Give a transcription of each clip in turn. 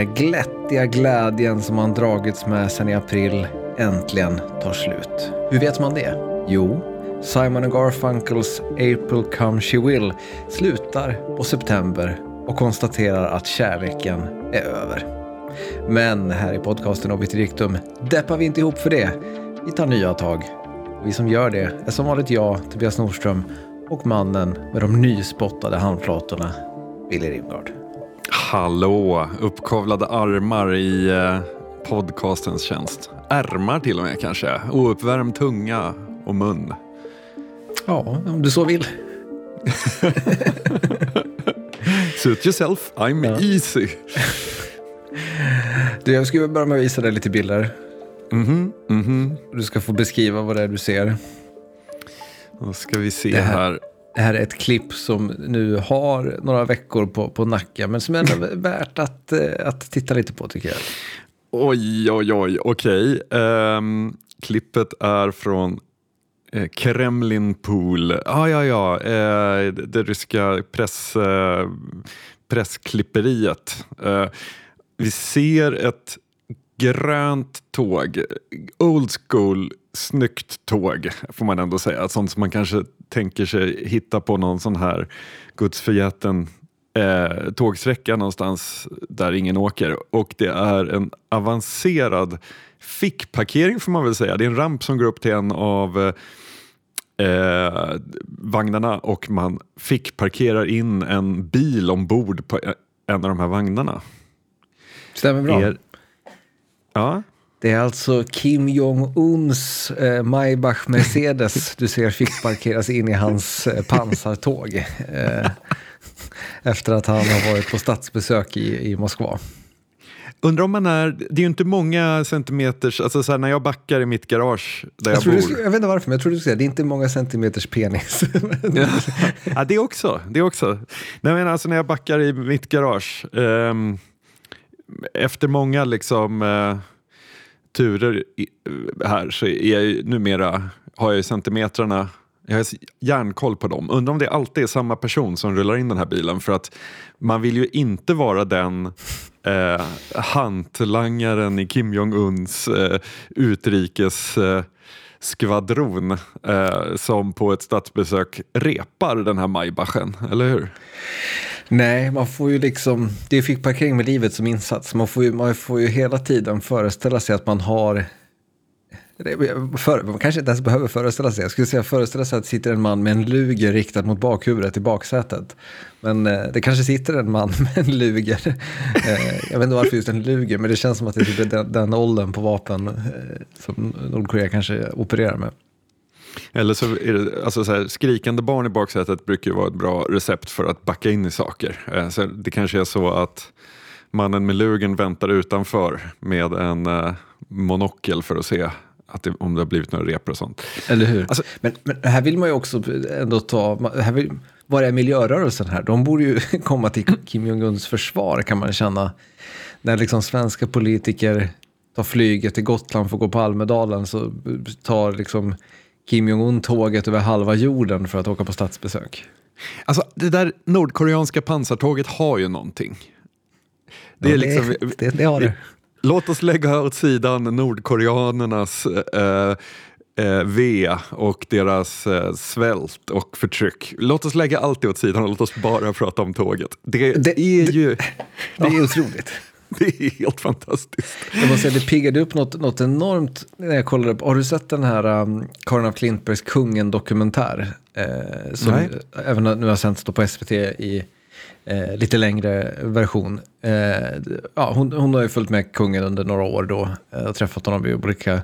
den glättiga glädjen som man dragits med sedan i april äntligen tar slut. Hur vet man det? Jo, Simon Garfunkels April Come She Will slutar på september och konstaterar att kärleken är över. Men här i podcasten Obiterdictum deppar vi inte ihop för det. Vi tar nya tag. Och vi som gör det är som vanligt jag, Tobias Nordström, och mannen med de nyspottade handflatorna, Billy Rimgard. Hallå, uppkavlade armar i eh, podcastens tjänst. Ärmar till och med kanske. Ouppvärmd tunga och mun. Ja, om du så vill. Suit yourself, I'm Ja. easy. Du, jag skulle börja med att visa dig lite bilder. Mhm, mhm. Du ska få beskriva vad det är du ser. Då ska vi se Det här- här. Det här är ett klipp som nu har några veckor på, på nacken, men som ändå är värt att, eh, att titta lite på tycker jag. Oj, oj, oj, okej. Um, klippet är från eh, Kremlin Pool. Ah, ja, ja, eh, det, det ryska press, eh, pressklipperiet. Eh, vi ser ett grönt tåg, old school, snyggt tåg får man ändå säga. Sånt som man kanske tänker sig hitta på någon sån här gudsförgäten eh, tågsträcka någonstans där ingen åker. Och det är en avancerad fickparkering får man väl säga. Det är en ramp som går upp till en av eh, vagnarna och man fickparkerar in en bil ombord på en av de här vagnarna. Stämmer bra. Er, ja, Det är alltså Kim Jong-Uns eh, Maybach Mercedes du ser fick parkeras in i hans eh, pansartåg. Eh, efter att han har varit på statsbesök i, i Moskva. Undrar om man är, det är ju inte många centimeters, alltså så här, när jag backar i mitt garage där Jag, jag, du, bor. skulle- jag vet inte varför, men jag tror du skulle säga det är inte många centimeters penis. ja, det också. Det också. Nej, men alltså när jag backar i mitt garage. ehm, efter många liksom, eh, turer i, här så är jag ju, numera har jag ju centimetrarna jag har järnkoll på dem. Undrar om det alltid är samma person som rullar in den här bilen för att man vill ju inte vara den eh, hantlangaren i Kim Jong-Uns eh, utrikes eh, skvadron eh, som på ett statsbesök repar den här Maybachen, eller hur? Nej, man får ju liksom, det är fick parkering med livet som insats. Man får, ju, man får ju hela tiden föreställa sig att man har För, man kanske inte ens behöver föreställa sig. Jag skulle säga föreställa sig att det sitter en man med en luger riktad mot bakhuvudet i baksätet. Men eh, det kanske sitter en man med en luger. Eh, jag vet inte varför just en luger, men det känns som att det är typ den, den åldern på vapen eh, som Nordkorea kanske opererar med. Eller så är det, alltså så här, skrikande barn i baksätet brukar ju vara ett bra recept för att backa in i saker. Eh, Så det kanske är så att mannen med lugen väntar utanför med en eh, monokel för att se att det, om det har blivit några repor och sånt. Eller hur? Alltså- men, men här vill man ju också ändå ta, här vill, var är miljörörelsen här? De borde ju komma till Kim Jong-Uns försvar kan man känna. När liksom svenska politiker tar flyget till Gotland för att gå på Almedalen så tar liksom Kim Jong-Un tåget över halva jorden för att åka på statsbesök. Alltså det där nordkoreanska pansartåget har ju någonting. Det är Ja, liksom, det, det har det. Låt oss lägga åt sidan nordkoreanernas eh, eh, V och deras eh, svält och förtryck. Låt oss lägga allt det åt sidan och låt oss bara prata om tåget. Det, Det- är ju Det är otroligt. det är helt fantastiskt. Jag måste säga, det piggade upp något, något enormt när jag kollade på. Har du sett den här um, Karin af Klintbergs Kungen-dokumentär? Eh, som Nej. även nu har sänds då på SVT i eh, lite längre version. Eh, ja, hon, hon har ju följt med kungen under några år då eh, och träffat honom vid olika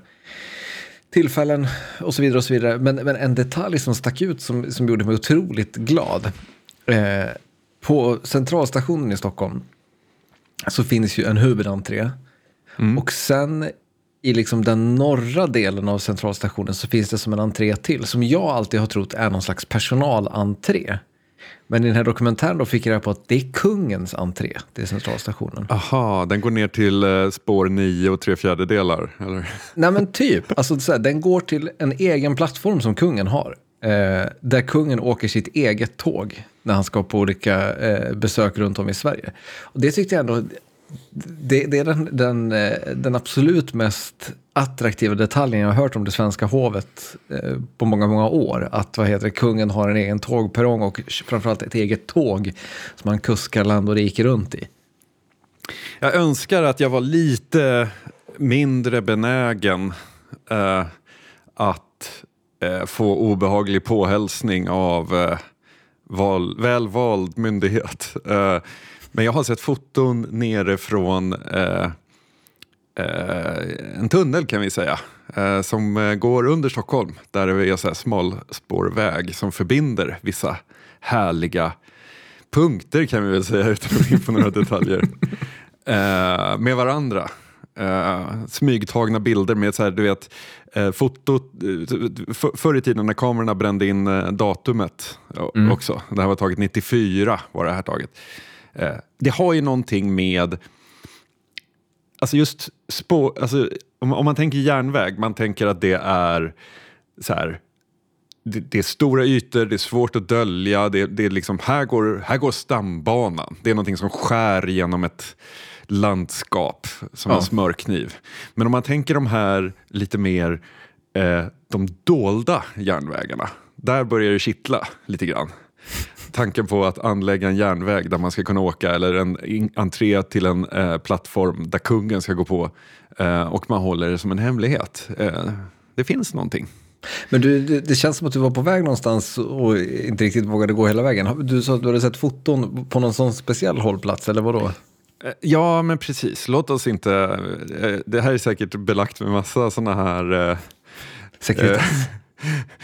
tillfällen och så vidare. och så vidare. Men, men en detalj som stack ut som, som gjorde mig otroligt glad. Eh, på centralstationen i Stockholm så finns ju en huvudentré. Och sen i liksom den norra delen av centralstationen så finns det som en entré till som jag alltid har trott är någon slags personalentré. Men i den här dokumentären då fick jag reda på att det är kungens entré till centralstationen. Aha, den går ner till eh, spår 9 och tre fjärdedelar, eller? Nej men typ, alltså så här, den går till en egen plattform som kungen har eh, där kungen åker sitt eget tåg när han ska på olika eh, besök runt om i Sverige. Och det tyckte jag ändå, det, det är den, den, eh, den absolut mest attraktiva detaljen jag har hört om det svenska hovet eh, på många, många år. Att vad heter det, kungen har en egen tågperrong och framförallt ett eget tåg som han kuskar land och rike runt i. Jag önskar att jag var lite mindre benägen eh, att få obehaglig påhälsning av eh, val, välvald myndighet. Eh, men jag har sett foton nere från eh, eh, en tunnel kan vi säga, eh, som eh, går under Stockholm. Där det är så här smalspårväg som förbinder vissa härliga punkter kan vi väl säga utan att gå in på några detaljer. Eh, med varandra. Uh, smygtagna bilder med så här, du vet, uh, fotot, uh, för, förr i tiden när kamerorna brände in uh, datumet mm. också. Det här var taget 94 var det här taget. det har ju någonting med, alltså just spår, alltså, om, om, man tänker järnväg, man tänker att det är så här, det, det, är stora ytor, det är svårt att dölja, det, det är liksom, här går, här går stambanan. Det är någonting som skär genom ett landskap som ja. en smörkniv. Men om man tänker de här lite mer eh, de dolda järnvägarna, där börjar det kittla lite grann. Tanken på att anlägga en järnväg där man ska kunna åka eller en entré till en eh, plattform där kungen ska gå på eh, och man håller det som en hemlighet. Eh, det finns någonting. Men du, det, det, känns som att du var på väg någonstans och inte riktigt vågade gå hela vägen. Du sa att du hade sett foton på någon sån speciell hållplats, eller vadå? Eh, ja, men precis. Låt oss inte... Eh, det här är säkert belagt med massa sådana här... Eh, Sekretess.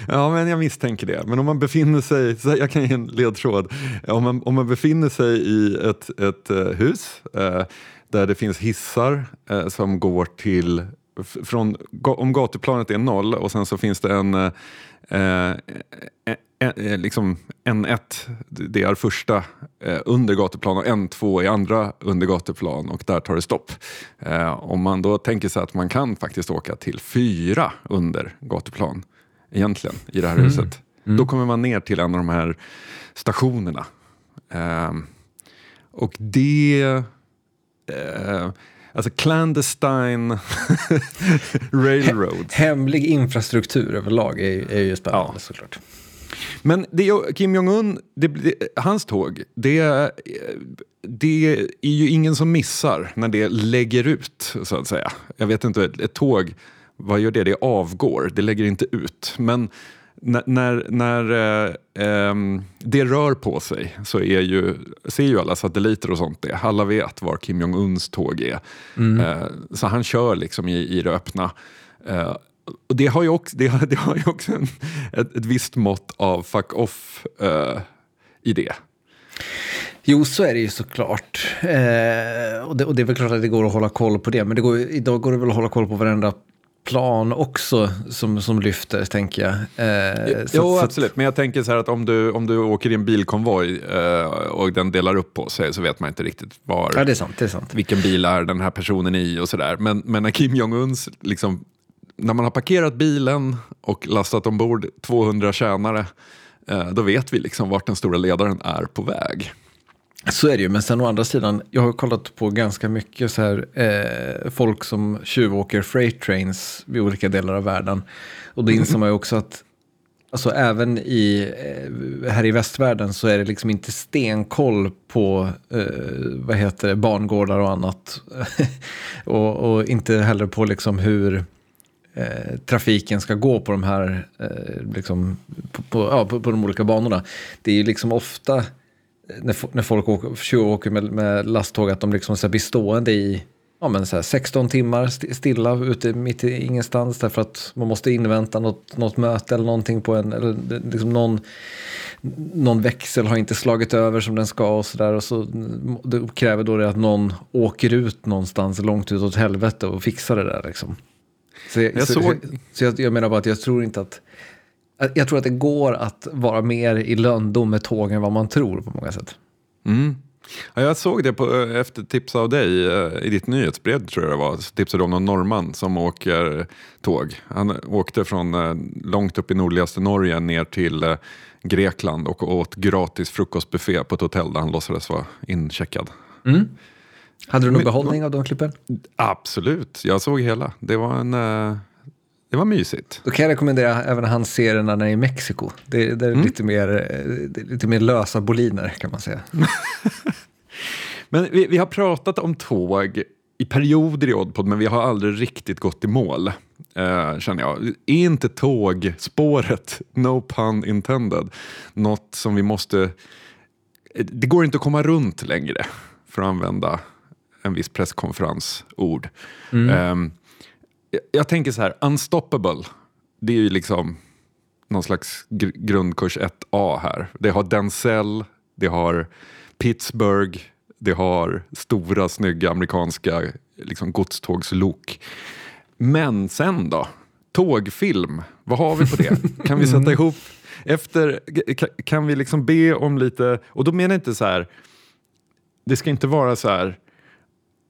Ja, men jag misstänker det. Men om man befinner sig, jag kan ge en ledtråd. Om man, om man befinner sig i ett, ett hus eh, där det finns hissar eh, som går till, från, om gatuplanet är noll och sen så finns det en eh, Eh, liksom N1, det är första eh, under gatuplan och N2 är andra under gatuplan och där tar det stopp. Eh, om man då tänker sig att man kan faktiskt åka till fyra under gatuplan egentligen i det här mm. huset. Mm. Då kommer man ner till en av de här stationerna. Eh, och det... Eh, alltså clandestine railroads. Hemlig infrastruktur överlag är, är ju spännande ja. såklart. Men det, Kim Jong-Un, det, det, hans tåg, det, det är ju ingen som missar när det lägger ut, så att säga. Jag vet inte, ett, ett tåg, vad gör det? Det avgår, det lägger inte ut. Men när, när, när eh, eh, det rör på sig så är ju, ser ju alla satelliter och sånt det. Alla vet var Kim Jong-Uns tåg är. Mm. Eh, så han kör liksom i, i det öppna. Och det har ju också, det har, det har ju också en, ett, ett visst mått av fuck off uh, i det. Jo, så är det ju såklart. Eh, och, det, och det är väl klart att det går att hålla koll på det. Men det går, idag går det väl att hålla koll på varenda plan också som, som lyfter, tänker jag. Eh, så, jo, absolut. Men jag tänker så här att om du, om du åker i en bilkonvoj eh, och den delar upp på sig så vet man inte riktigt var, ja, det är sant, det är sant. vilken bil är den här personen i och sådär. Men, men när Kim Jong-Uns liksom när man har parkerat bilen och lastat ombord 200 tjänare, eh, då vet vi liksom vart den stora ledaren är på väg. Så är det ju, men sen å andra sidan, jag har kollat på ganska mycket så här, eh, folk som tjuvåker freight trains i olika delar av världen. Och då inser man ju också att Alltså även i, eh, här i västvärlden så är det liksom inte stenkoll på eh, vad heter det, barngårdar och annat. och, och, inte heller på liksom hur eh, trafiken ska gå på de här, eh, liksom, på, på, ja, på, på, de olika banorna. Det är ju liksom ofta eh, när, när folk åker, åker med, med lasttåg att de liksom så blir stående i ja, men så 16 timmar stilla ute mitt i ingenstans därför att man måste invänta något, något möte eller någonting på en, eller liksom någon, någon växel har inte slagit över som den ska och sådär. Och så, det kräver då det att någon åker ut någonstans långt ut åt helvete och fixar det där. Liksom. Så, jag, så, såg... så jag, jag, menar bara att jag tror inte att... Jag tror att det går att vara mer i lönndom med tågen än vad man tror på många sätt. Mm. Ja, jag såg det på, eh, efter tips av dig eh, i ditt nyhetsbrev tror jag det var. Så tipsade du om någon norrman som åker tåg. Han åkte från eh, långt upp i nordligaste Norge ner till Grekland och åt gratis frukostbuffé på ett hotell där han låtsades vara incheckad. Mm. Hade du någon behållning av de klippen? Absolut, jag såg hela. Det var en... Det var mysigt. Då kan jag rekommendera även hans serie när han är i Mexiko. Det, det är mm. lite, mer, lite mer lösa boliner kan man säga. men vi, vi, har pratat om tåg i perioder i Oddpod men vi har aldrig riktigt gått i mål. Uh, känner jag. Är inte tågspåret, no pun intended, något som vi måste... Det går inte att komma runt längre, för att använda en viss presskonferensord. Mm. Um, jag tänker så här, unstoppable, det är ju liksom någon slags gr grundkurs 1A här. Det har Denzel, det har Pittsburgh, det har stora snygga amerikanska liksom, godstågslok. Men sen då? Tågfilm, vad har vi på det? Kan vi sätta mm. ihop efter, kan vi liksom be om lite, och då menar jag inte så här, det ska inte vara så här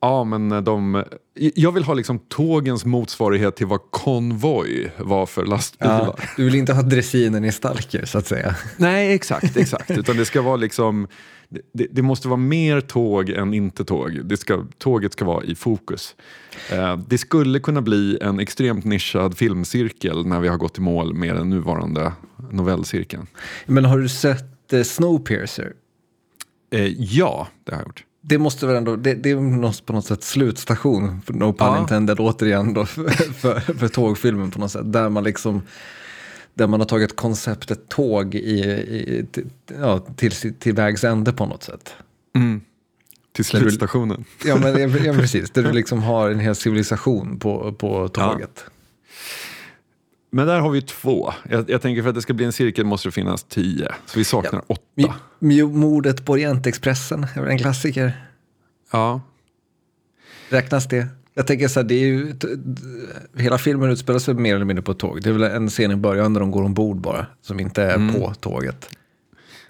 Ja, men de, jag vill ha liksom tågens motsvarighet till vad konvoj var för lastbilar. Ja, du vill inte ha dressinen i Stalker så att säga. Nej, exakt. exakt. Utan det ska vara liksom, det, det, måste vara mer tåg än inte tåg. Det ska, tåget ska vara i fokus. Eh, det skulle kunna bli en extremt nischad filmcirkel när vi har gått i mål med den nuvarande novellcirkeln. Men har du sett eh, Snowpiercer? Eh, ja, det har jag gjort det måste väl ändå, det, det är på något sätt slutstation, för no pun ja. intended återigen då, för, för, för tågfilmen på något sätt. Där man liksom, där man har tagit konceptet tåg i, i, till, ja, till, till vägs ände på något sätt. Mm. Till slutstationen. Ja, men, ja, precis. Där du liksom har en hel civilisation på, på tåget. Ja. Men där har vi två. Jag, jag, tänker för att det ska bli en cirkel måste det finnas tio. Så vi saknar ja. åtta. Mordet på Orientexpressen är en klassiker. Ja. Räknas det? Jag tänker så här, det är ju, hela filmen utspelar sig mer eller mindre på ett tåg. Det är väl en scen i början där de går ombord bara, som inte är mm. på tåget.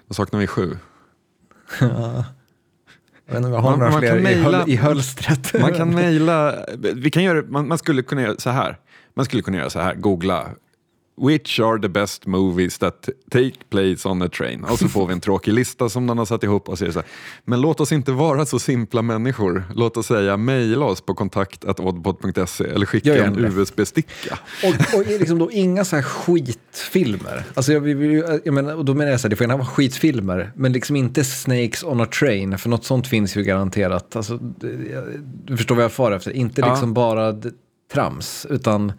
Då saknar vi sju. ja. Jag vet inte om jag har man, några man fler mejla, i, hölstret. Man kan mejla, vi kan göra, man, man skulle kunna göra så här. Man skulle kunna göra så här, googla Which are the best movies that take place on a train? Och så får vi en tråkig lista som någon har satt ihop och säger så här. Men låt oss inte vara så simpla människor. Låt oss säga mejla oss på kontakt.oddpod.se eller skicka en USB-sticka. Och, och liksom då inga så här skitfilmer. Alltså jag, jag, jag menar, då menar jag så här, det får gärna vara skitfilmer, men liksom inte Snakes on a train, för något sånt finns ju garanterat. Alltså, du förstår vad jag far efter. Inte liksom ja. bara trams, utan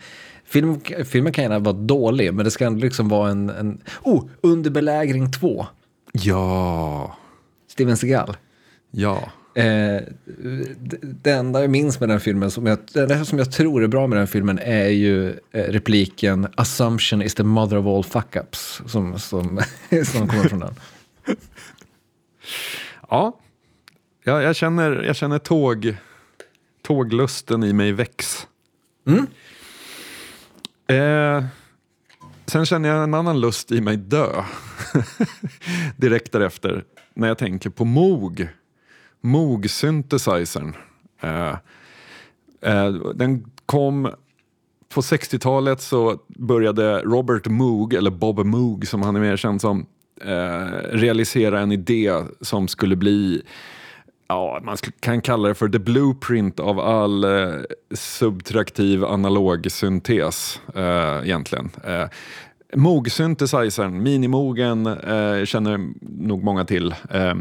film, filmen kan gärna vara dålig, men det ska ändå liksom vara en... en oh, Under belägring 2. Ja. Steven Seagal. Ja. Eh, det enda jag minns med den filmen, som jag, det som jag tror är bra med den filmen, är ju eh, repliken “Assumption is the mother of all fuck-ups” som, som, som kommer från den. Ja, jag, jag, känner, jag känner tåg, tåglusten i mig väcks. Mm. Eh, sen känner jag en annan lust i mig dö. Direkt därefter. När jag tänker på Moog. Moog-synthesizern. Eh, eh, den kom på 60-talet så började Robert Moog, eller Bob Moog som han är mer känd som, eh, realisera en idé som skulle bli ja, man kan kalla det för the blueprint av all eh, subtraktiv analog syntes eh, egentligen. Eh, Moog-synthesizern, minimogen, eh, känner nog många till. Eh,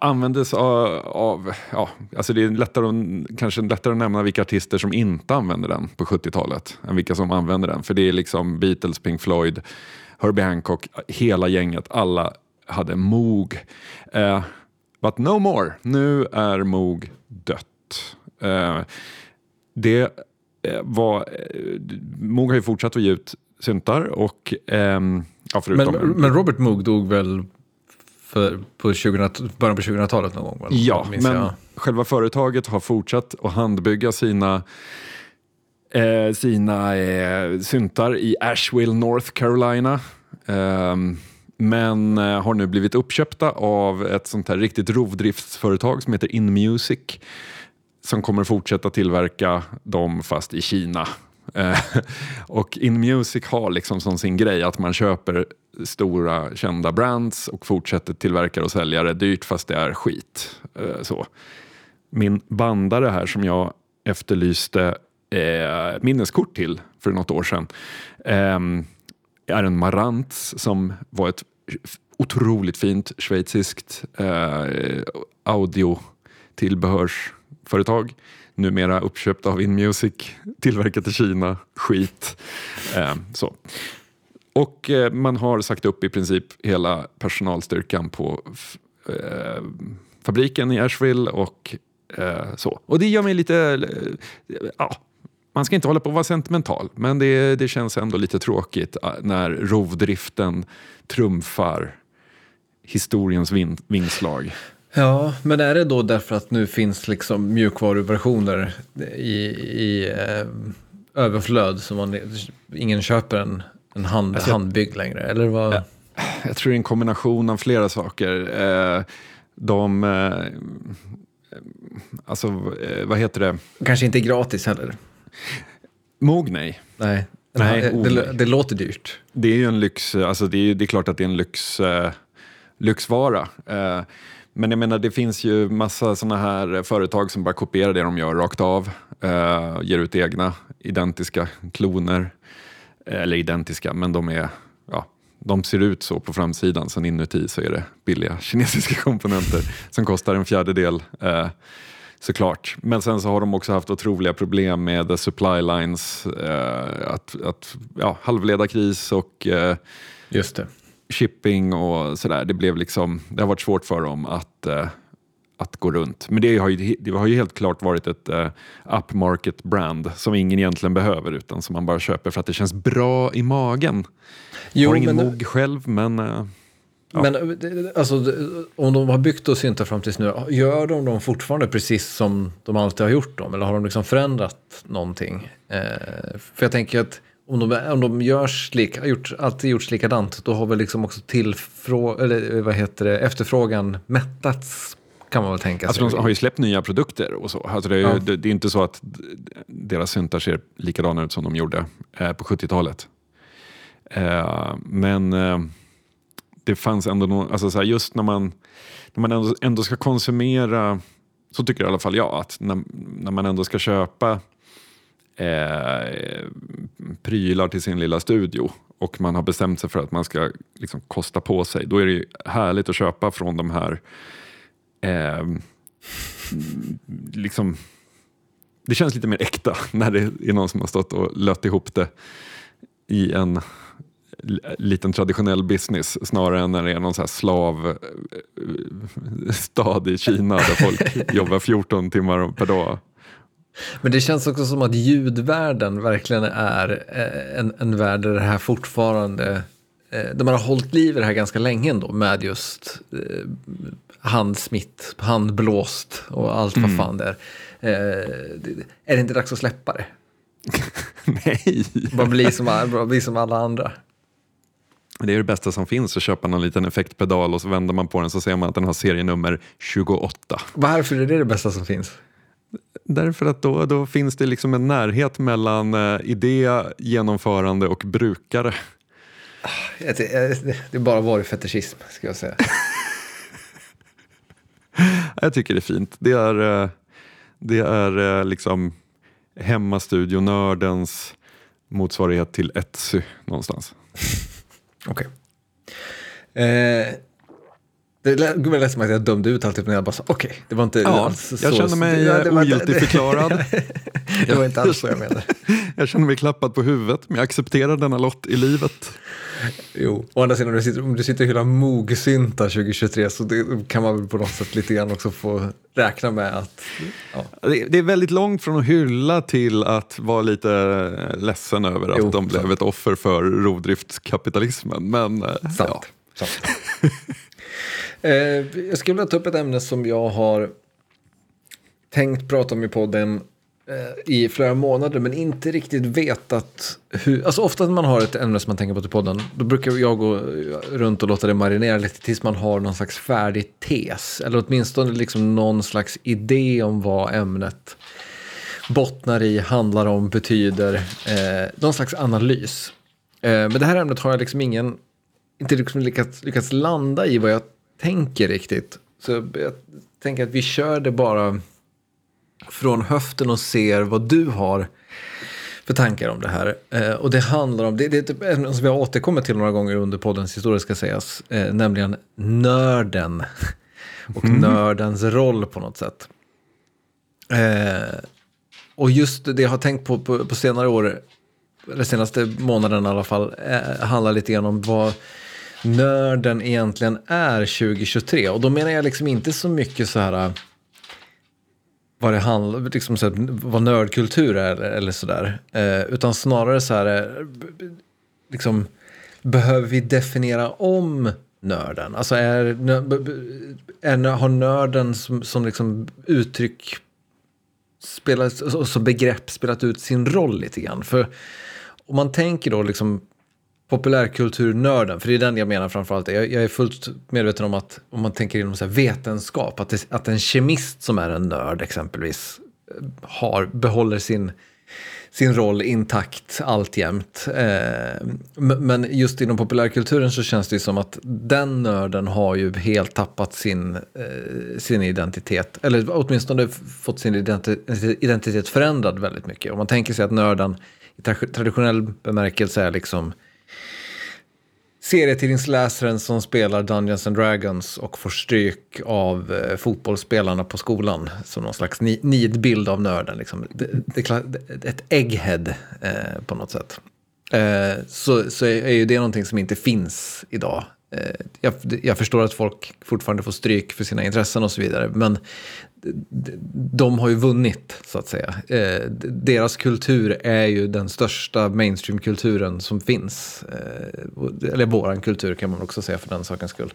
användes av, av, ja, alltså det är lättare, kanske lättare att nämna vilka artister som inte använde den på 70-talet än vilka som använde den. För det är liksom Beatles, Pink Floyd, Herbie Hancock, hela gänget, alla hade Moog. Eh, But no more. Nu är Moog dött. Eh, det eh, var... Eh, Moog har ju fortsatt att ge ut syntar och... Eh, ja, men, men Robert Moog dog väl för, på 20, början på 2000-talet någon gång? Ja, men jag. själva företaget har fortsatt att handbygga sina eh, sina eh, syntar i Asheville, North Carolina. Um, men eh, har nu blivit uppköpta av ett sånt här riktigt rovdriftsföretag som heter InMusic som kommer fortsätta tillverka dem fast i Kina. Eh, och InMusic har liksom som sin grej att man köper stora kända brands och fortsätter tillverka och sälja det dyrt fast det är skit. Eh, så. Min bandare här som jag efterlyste eh, minneskort till för något år sedan eh, är en Marantz som var ett otroligt fint schweiziskt eh, audiotillbehörsföretag. Numera uppköpt av InMusic, tillverkat i Kina, skit. Eh, så. Och eh, man har sagt upp i princip hela personalstyrkan på eh, fabriken i Asheville och eh, så. Och det gör mig lite, eh, ja, man ska inte hålla på att vara sentimental, men det, det känns ändå lite tråkigt eh, när rovdriften trumfar historiens vin, vingslag. Ja, men är det då därför att nu finns liksom mjukvaruversioner i, i eh, överflöd så man, ingen köper en, en hand, Alltså, jag- handbyggd längre? Eller vad? Ja. Jag tror det är en kombination av flera saker. Eh, de, eh, alltså eh, vad heter det? Kanske inte gratis heller? Mog nej. Nej, Nej, det, oh, det, det låter dyrt. Det är ju en lyx, alltså det är, det är klart att det är en lyx, eh, lyxvara. Eh, men jag menar det finns ju massa sådana här företag som bara kopierar det de gör rakt av. Eh, ger ut egna identiska kloner. Eller identiska, men de är, ja, de ser ut så på framsidan. Sen inuti så är det billiga kinesiska komponenter som kostar en fjärdedel. Eh, Såklart. Men sen så har de också haft otroliga problem med supply lines, eh, att, att, ja, halvledarkris och eh, Just det. shipping och sådär. Det, blev liksom, det har varit svårt för dem att, eh, att gå runt. Men det har ju, det har ju helt klart varit ett eh, upmarket brand som ingen egentligen behöver utan som man bara köper för att det känns bra i magen. Jo, har ingen men- mog själv men eh, Ja. Men eh, alltså, om de har byggt och syntar fram tills nu, gör de dem fortfarande precis som de alltid har gjort dem? Eller har de liksom förändrat någonting? Eh, för jag tänker att om de, om de görs lika, har gjort, alltid gjorts likadant, då har väl liksom också tillfrå, eller eh, vad heter det, efterfrågan mättats, kan man väl tänka sig. Alltså de har ju släppt nya produkter och så. Alltså det, är, ju- Ja. det, det är inte så att deras syntar ser likadana ut som de gjorde eh, på 70-talet. Eh, men eh, det fanns ändå någon, alltså så här, just när man, när man ändå, ändå ska konsumera, så tycker i alla fall jag, att när, när man ändå ska köpa eh, prylar till sin lilla studio och man har bestämt sig för att man ska liksom kosta på sig, då är det ju härligt att köpa från de här eh, liksom, det känns lite mer äkta när det är någon som har stått och lött ihop det i en liten traditionell business snarare än när det är någon så här slav eh, stad i Kina där folk jobbar 14 timmar per dag. Men det känns också som att ljudvärlden verkligen är eh, en, en värld där det här fortfarande, eh, där man har hållit liv i det här ganska länge ändå med just eh, handsmitt, handblåst och allt vad fan det är. Eh, är det inte dags att släppa det? Nej! Bara bli som, bara bli som alla andra. Det är det bästa som finns att köpa någon liten effektpedal och så vänder man på den så ser man att den har serienummer 28. Varför är det det bästa som finns? Därför att då, då finns det liksom en närhet mellan eh, idé, genomförande och brukare. Det, det, det är bara varufetischism, ska jag säga. Jag tycker det är fint. Det är, eh, det är eh, liksom hemmastudionördens motsvarighet till Etsy någonstans. Okej. Eh, det lät lät som att jag dömde ut alltihop när jag bara sa okej, det var inte Ja, alls så. jag känner mig Ja, det var inte- ogiltigförklarad. det var inte alls så jag menade. Jag känner mig klappad på huvudet men jag accepterar denna lott i livet. Jo, å andra sidan om du sitter, om du sitter och hyllar mogsynta 2023 så det kan man väl på något sätt lite grann också få räkna med att ja, Det, det är väldigt långt från att hylla till att vara lite eh, ledsen över att Jo, de blev sant. ett offer för rovdriftskapitalismen. Men eh, sant. sant. eh, jag skulle vilja ta upp ett ämne som jag har tänkt prata om i podden eh, i flera månader men inte riktigt vetat hur, alltså ofta när man har ett ämne som man tänker på till podden, då brukar jag gå runt och låta det marinera lite tills man har någon slags färdig tes, eller åtminstone liksom någon slags idé om vad ämnet bottnar i, handlar om, betyder, eh, någon slags analys. Eh, men det här ämnet har jag liksom ingen, inte liksom lyckats, lyckats landa i vad jag tänker riktigt. Så jag tänker att vi kör det bara från höften och ser vad du har för tankar om det här. Eh, och det handlar om, det, det är ett ämne som vi har återkommit till några gånger under poddens historia ska sägas, eh, nämligen nörden och mm. nördens roll på något sätt. Eh, och just det jag har tänkt på, på på senare år, de senaste månaden i alla fall, eh, handlar lite grann om vad nörden egentligen är 2023. Och då menar jag liksom inte så mycket så här äh, vad det handlar liksom så här, vad nördkultur är eller sådär. Eh, utan snarare så här, äh, liksom, behöver vi definiera om nörden? Alltså är, är, har nörden som, som liksom uttryck, spelat, som begrepp spelat ut sin roll lite grann? För om man tänker då liksom populärkulturnörden, för det är den jag menar framförallt. Jag, jag är fullt medveten om att om man tänker inom så vetenskap, att, det, att en kemist som är en nörd exempelvis eh, har, behåller sin, sin roll intakt alltjämt. Eh, men just inom populärkulturen så känns det som att den nörden har ju helt tappat sin, eh, sin identitet, eller åtminstone fått sin identitet förändrad väldigt mycket. Om man tänker sig att nörden i traditionell bemärkelse är liksom serietidningsläsaren som spelar Dungeons and Dragons och får stryk av eh, fotbollsspelarna på skolan som någon slags ni nidbild av nörden. Liksom. Det, det, ett egghead eh, på något sätt. Eh, så, så är ju det någonting som inte finns idag. Eh, jag, jag, förstår att folk fortfarande får stryk för sina intressen och så vidare, men de har ju vunnit, så att säga. Eh, deras kultur är ju den största mainstream-kulturen som finns. Eh, eller våran kultur kan man också säga för den sakens skull.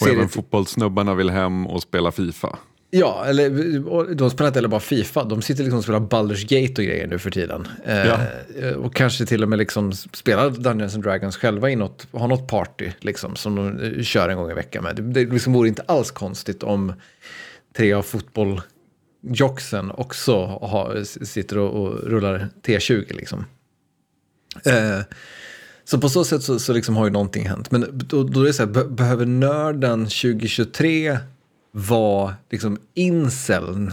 Och även fotbollssnubbarna vill hem och spela Fifa. Ja, eller de spelar inte heller bara Fifa, de sitter liksom och spelar Baldur's Gate och grejer nu för tiden. Eh, ja. Eh, och kanske till och med liksom spelar Dungeons and Dragons själva i något, har något party liksom, som de kör en gång i veckan med. Det, det liksom vore inte alls konstigt om tre av fotbolljocksen också har, sitter och, och, rullar T20 liksom. Eh, så på så sätt så, så liksom har ju någonting hänt. Men då, då är det så här, be, behöver nörden 2023 vara liksom inceln?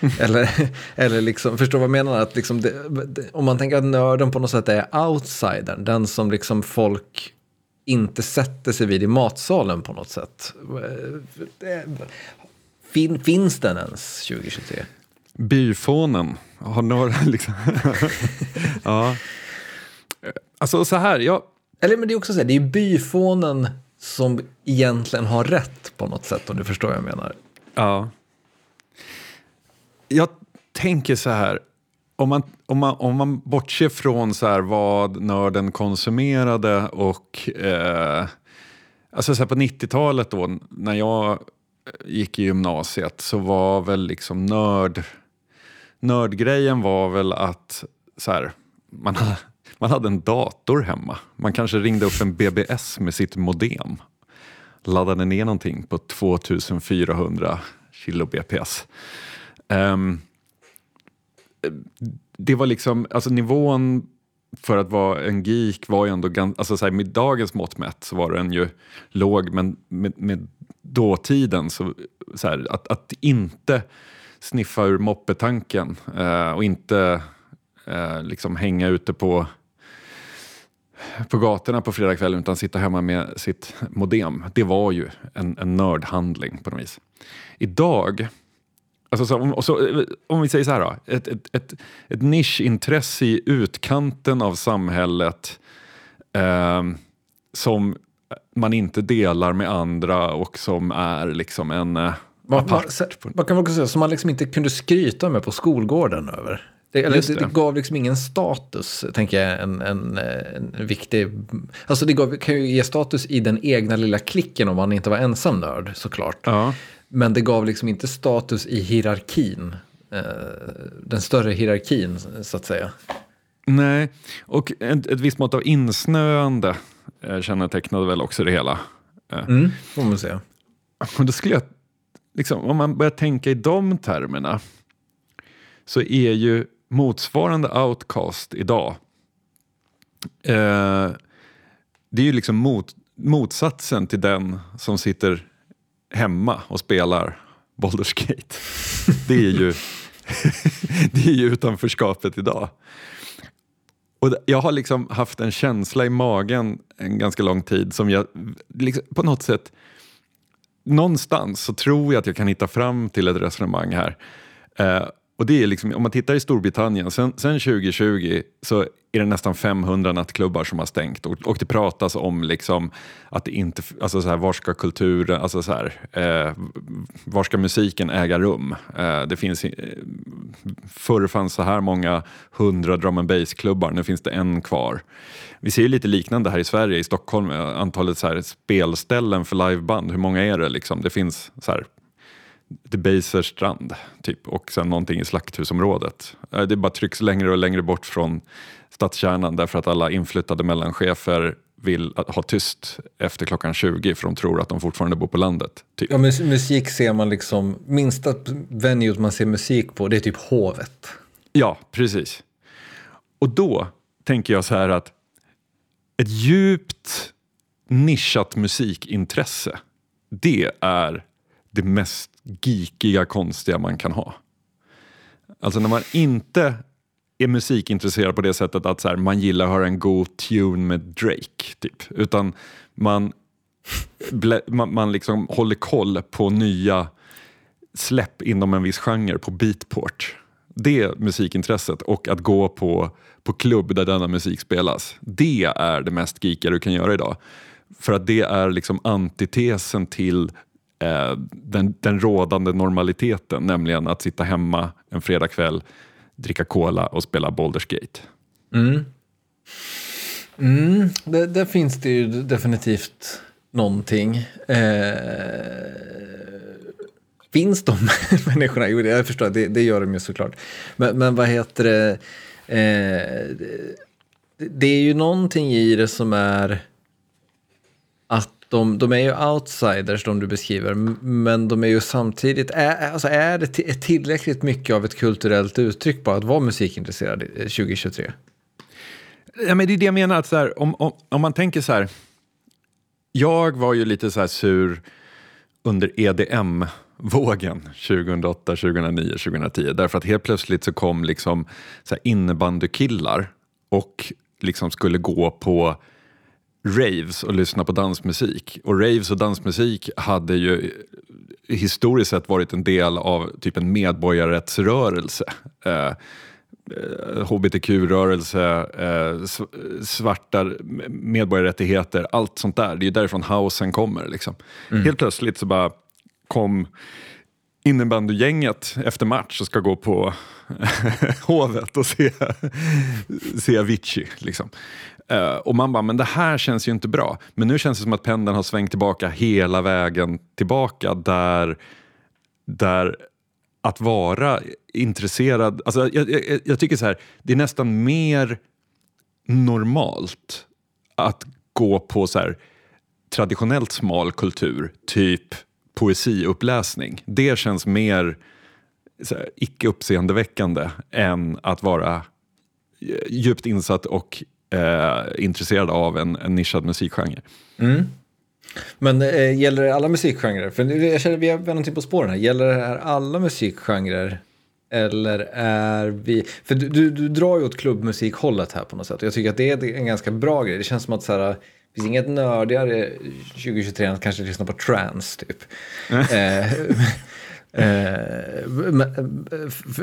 eller, eller liksom, förstår vad jag menar? Att liksom det, om man tänker att nörden på något sätt är outsidern, den som liksom folk inte sätter sig vid i matsalen på något sätt. Eh, Fin, finns den ens 2023? Byfånen. Har några liksom... ja. Alltså så här, jag... Eller men det är också så här, det är byfånen som egentligen har rätt på något sätt om du förstår vad jag menar. Ja. Jag tänker så här, om man, om man, om man bortser från så här vad nörden konsumerade och eh, alltså så på 90-talet då när jag gick i gymnasiet så var väl liksom nörd... Nördgrejen var väl att så här, man, man hade en dator hemma. Man kanske ringde upp en BBS med sitt modem. Laddade ner någonting på 2400 kilobps. Um, det var liksom, alltså nivån för att vara en geek var ju ändå, alltså så här, med dagens mått mätt så var den ju låg men med, med dåtiden, så, så här, att, att inte sniffa ur moppetanken eh, och inte eh, liksom hänga ute på på gatorna på fredagskvällen utan sitta hemma med sitt modem. Det var ju en, en nördhandling på något vis. Idag, alltså så, om, så, om vi säger så här då, ett, ett, ett, ett nischintresse i utkanten av samhället eh, som man inte delar med andra och som är liksom en eh, man, man, man, kan också säga som man liksom inte kunde skryta med på skolgården över. Det, eller, det. det, gav liksom ingen status, tänker jag, en, en, en viktig... Alltså det gav, kan ju ge status i den egna lilla klicken om man inte var ensam nörd, såklart. Ja. Men det gav liksom inte status i hierarkin eh, den större hierarkin så att säga. Nej, och ett, ett visst mått av insnöande kännetecknade väl också det hela. Eh, Mm, får man säga. Och då skulle jag, liksom, om man börjar tänka i de termerna så är ju motsvarande outcast idag eh, det är ju liksom mot, motsatsen till den som sitter hemma och spelar Baldur's Gate. Det är ju, det är ju utanförskapet idag. Och jag har liksom haft en känsla i magen en ganska lång tid som jag liksom, på något sätt någonstans så tror jag att jag kan hitta fram till ett resonemang här. Eh, och det är liksom, om man tittar i Storbritannien, sen, sen 2020 så är det nästan 500 nattklubbar som har stängt och, och det pratas om liksom att det inte, alltså så här, var ska kulturen, alltså så här, eh, var ska musiken äga rum? Eh, det finns, eh, förr fanns så här många hundra drum and bass-klubbar, nu finns det en kvar. Vi ser ju lite liknande här i Sverige, i Stockholm, eh, antalet så här spelställen för liveband, hur många är det? Liksom? Det finns så här, Debaser strand typ, och sen någonting i slakthusområdet. Eh, det bara trycks längre och längre bort från stadskärnan därför att alla inflyttade mellanchefer vill ha tyst efter klockan 20 för de tror att de fortfarande bor på landet. Typ. Ja, musik ser man liksom, minsta venue man ser musik på det är typ hovet. Ja, precis. Och då tänker jag så här att ett djupt nischat musikintresse, det är det mest geekiga, konstiga man kan ha. Alltså när man inte är musikintresserad på det sättet att så här, man gillar att höra en god tune med Drake, typ. Utan man, man, man liksom håller koll på nya släpp inom en viss genre på beatport. Det musikintresset och att gå på, på klubb där denna musik spelas. Det är det mest geekiga du kan göra idag. För att det är liksom antitesen till eh, den, den rådande normaliteten, nämligen att sitta hemma en fredagkväll, dricka cola och spela Baldur's Gate. Mm. Mm, det, där finns det ju definitivt någonting. Eh, finns de människorna? Jo, jag förstår, det, det gör de ju såklart. Men, men vad heter det? Eh, det? Det är ju någonting i det som är de, de är ju outsiders, de du beskriver, men de är ju samtidigt, är, alltså är det tillräckligt mycket av ett kulturellt uttryck bara att vara musikintresserad 2023? Eh, ja, men det är det jag menar, att så här, om, om, om man tänker så här, jag var ju lite så här sur under EDM-vågen 2008, 2009, 2010, därför att helt plötsligt så kom liksom så här innebandykillar och liksom skulle gå på raves och lyssna på dansmusik. Och raves och dansmusik hade ju historiskt sett varit en del av typ en medborgarrättsrörelse. Eh, hbtq-rörelse, eh, svarta medborgarrättigheter, allt sånt där. Det är ju därifrån housen kommer. Liksom. Mm. Helt plötsligt så bara kom innebandygänget efter match och ska gå på Hovet och se, se Avicii. Liksom. Uh, och man bara, men det här känns ju inte bra. Men nu känns det som att pendeln har svängt tillbaka hela vägen tillbaka där, där att vara intresserad, alltså jag, jag, jag tycker så här, det är nästan mer normalt att gå på så här, traditionellt smal kultur, typ poesiuppläsning. Det känns mer så här, icke uppseendeväckande än att vara eh, djupt insatt och eh, intresserad av en, en nischad musikgenre. Mm. Men eh, gäller det alla musikgenrer? För jag känner att vi har någonting på spåren här. Gäller det här alla musikgenrer? Eller är vi... För du, du, du drar ju åt klubbmusikhållet här på något sätt. Jag tycker att det är en ganska bra grej. Det känns som att så här, det finns inget nördigare 2023 än att kanske lyssna på trance typ. eh, Eh,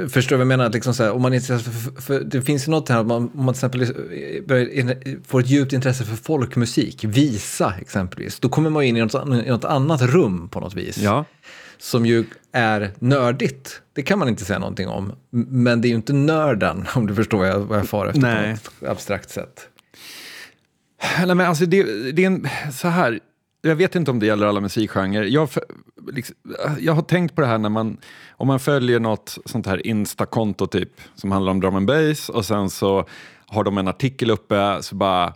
förstår du vad jag menar? Liksom här, om man inte, för, för, det finns ju något här, om man, om man till exempel får ett djupt intresse för folkmusik, visa exempelvis, då kommer man in i något, i något annat rum på något vis. Ja. Som ju är nördigt, det kan man inte säga någonting om. Men det är ju inte nörden, om du förstår vad jag, vad jag far efter Nej. på ett abstrakt sätt. Nej, men alltså det, det är en, så här, jag vet inte om det gäller alla musikgenrer. Jag, liksom, jag har tänkt på det här när man, om man följer något sånt här Insta-konto typ, som handlar om drum and bass och sen så har de en artikel uppe, så bara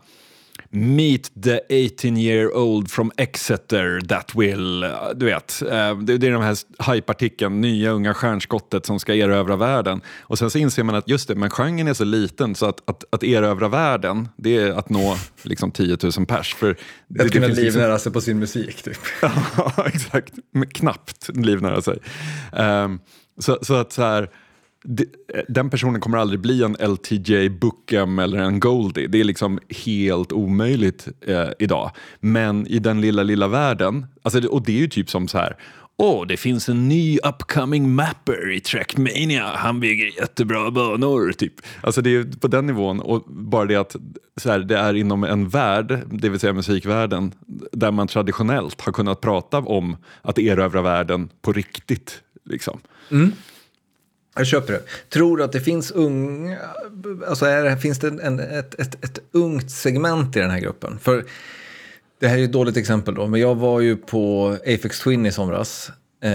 Meet the 18 year old from Exeter that will... Du vet, eh, det är den här hype-artikeln, nya unga stjärnskottet som ska erövra världen. Och sen så inser man att just det, men genren är så liten så att, att, att erövra världen, det är att nå liksom 10 000 pers. För det, att kunna liksom- livnära sig på sin musik, typ. ja, exakt. Men knappt livnära sig. Um, så, så att så här den personen kommer aldrig bli en LTJ Bookem eller en Goldie. Det är liksom helt omöjligt eh, idag. Men i den lilla, lilla världen, alltså, och det är ju typ som så här Åh, oh, det finns en ny upcoming mapper i Trackmania. Han bygger jättebra banor. Typ. Alltså det är på den nivån. Och bara det att så här, det är inom en värld, det vill säga musikvärlden, där man traditionellt har kunnat prata om att erövra världen på riktigt. Liksom. Mm. Jag köper det. Tror du att det finns unga, alltså är, finns det en, ett, ett, ett ungt segment i den här gruppen? För det här är ett dåligt exempel då, men jag var ju på Afex Twin i somras. Eh,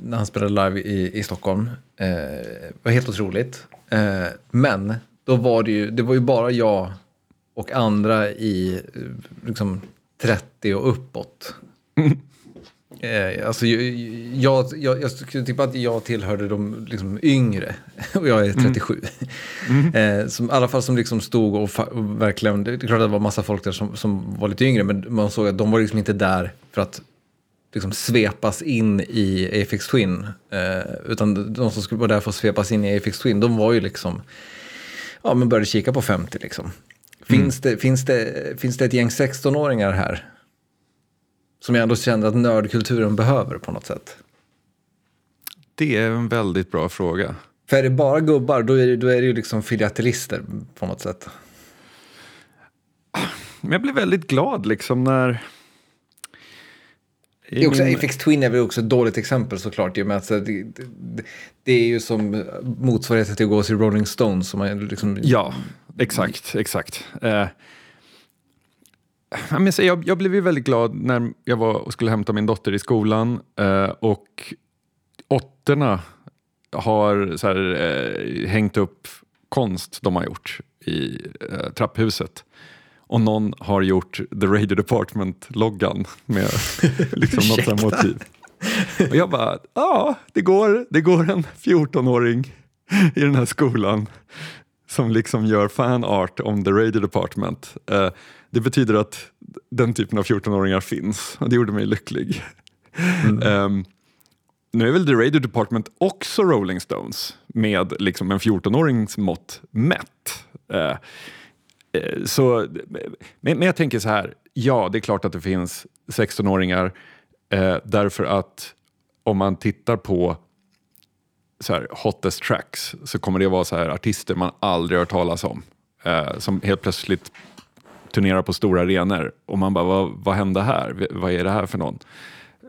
när han spelade live i, i Stockholm. Eh, det var helt otroligt. Eh, men då var det ju, det var ju bara jag och andra i eh, liksom 30 och uppåt. Eh, alltså, jag, jag, jag skulle tippa att jag tillhörde de liksom, yngre och jag är 37. Mm. Mm. Eh, som, I alla fall som liksom stod och, och, verkligen, det är klart att det var massa folk där som, som var lite yngre men man såg att de var liksom inte där för att liksom svepas in i Afix Twin. Eh, utan de som skulle vara där för att svepas in i Afix Twin, de var ju liksom, ja men började kika på 50 liksom. Finns, mm. det, finns, det, finns det ett gäng 16-åringar här som jag ändå känner att nördkulturen behöver på något sätt? Det är en väldigt bra fråga. För är det bara gubbar, då är det, då är det ju liksom filatelister på något sätt. Men jag blev väldigt glad liksom när... Det är också, min... Apex Twin är väl också ett dåligt exempel såklart. Med att, det, det, det är ju som motsvarigheten till att gå till Rolling Stones. Som man liksom... Ja, exakt. exakt. Eh, jag, jag blev ju väldigt glad när jag var och skulle hämta min dotter i skolan eh, och åttorna har så här, eh, hängt upp konst de har gjort i eh, trapphuset. Och någon har gjort The Radio Department-loggan med liksom något sånt motiv. Och jag bara, ja, det går, det går en 14-åring i den här skolan som liksom gör fan art om The Radio Department. Uh, det betyder att den typen av 14-åringar finns och det gjorde mig lycklig. Mm. Um, nu är väl The Radio Department också Rolling Stones med liksom en 14-årings mått mätt. Uh, uh, så, men, men, jag tänker så här, ja det är klart att det finns 16-åringar uh, därför att om man tittar på så här, hottest tracks så kommer det vara så här artister man aldrig hört talas om. Eh, som helt plötsligt turnerar på stora arenor och man bara, vad, vad hände här? Vad är det här för någon?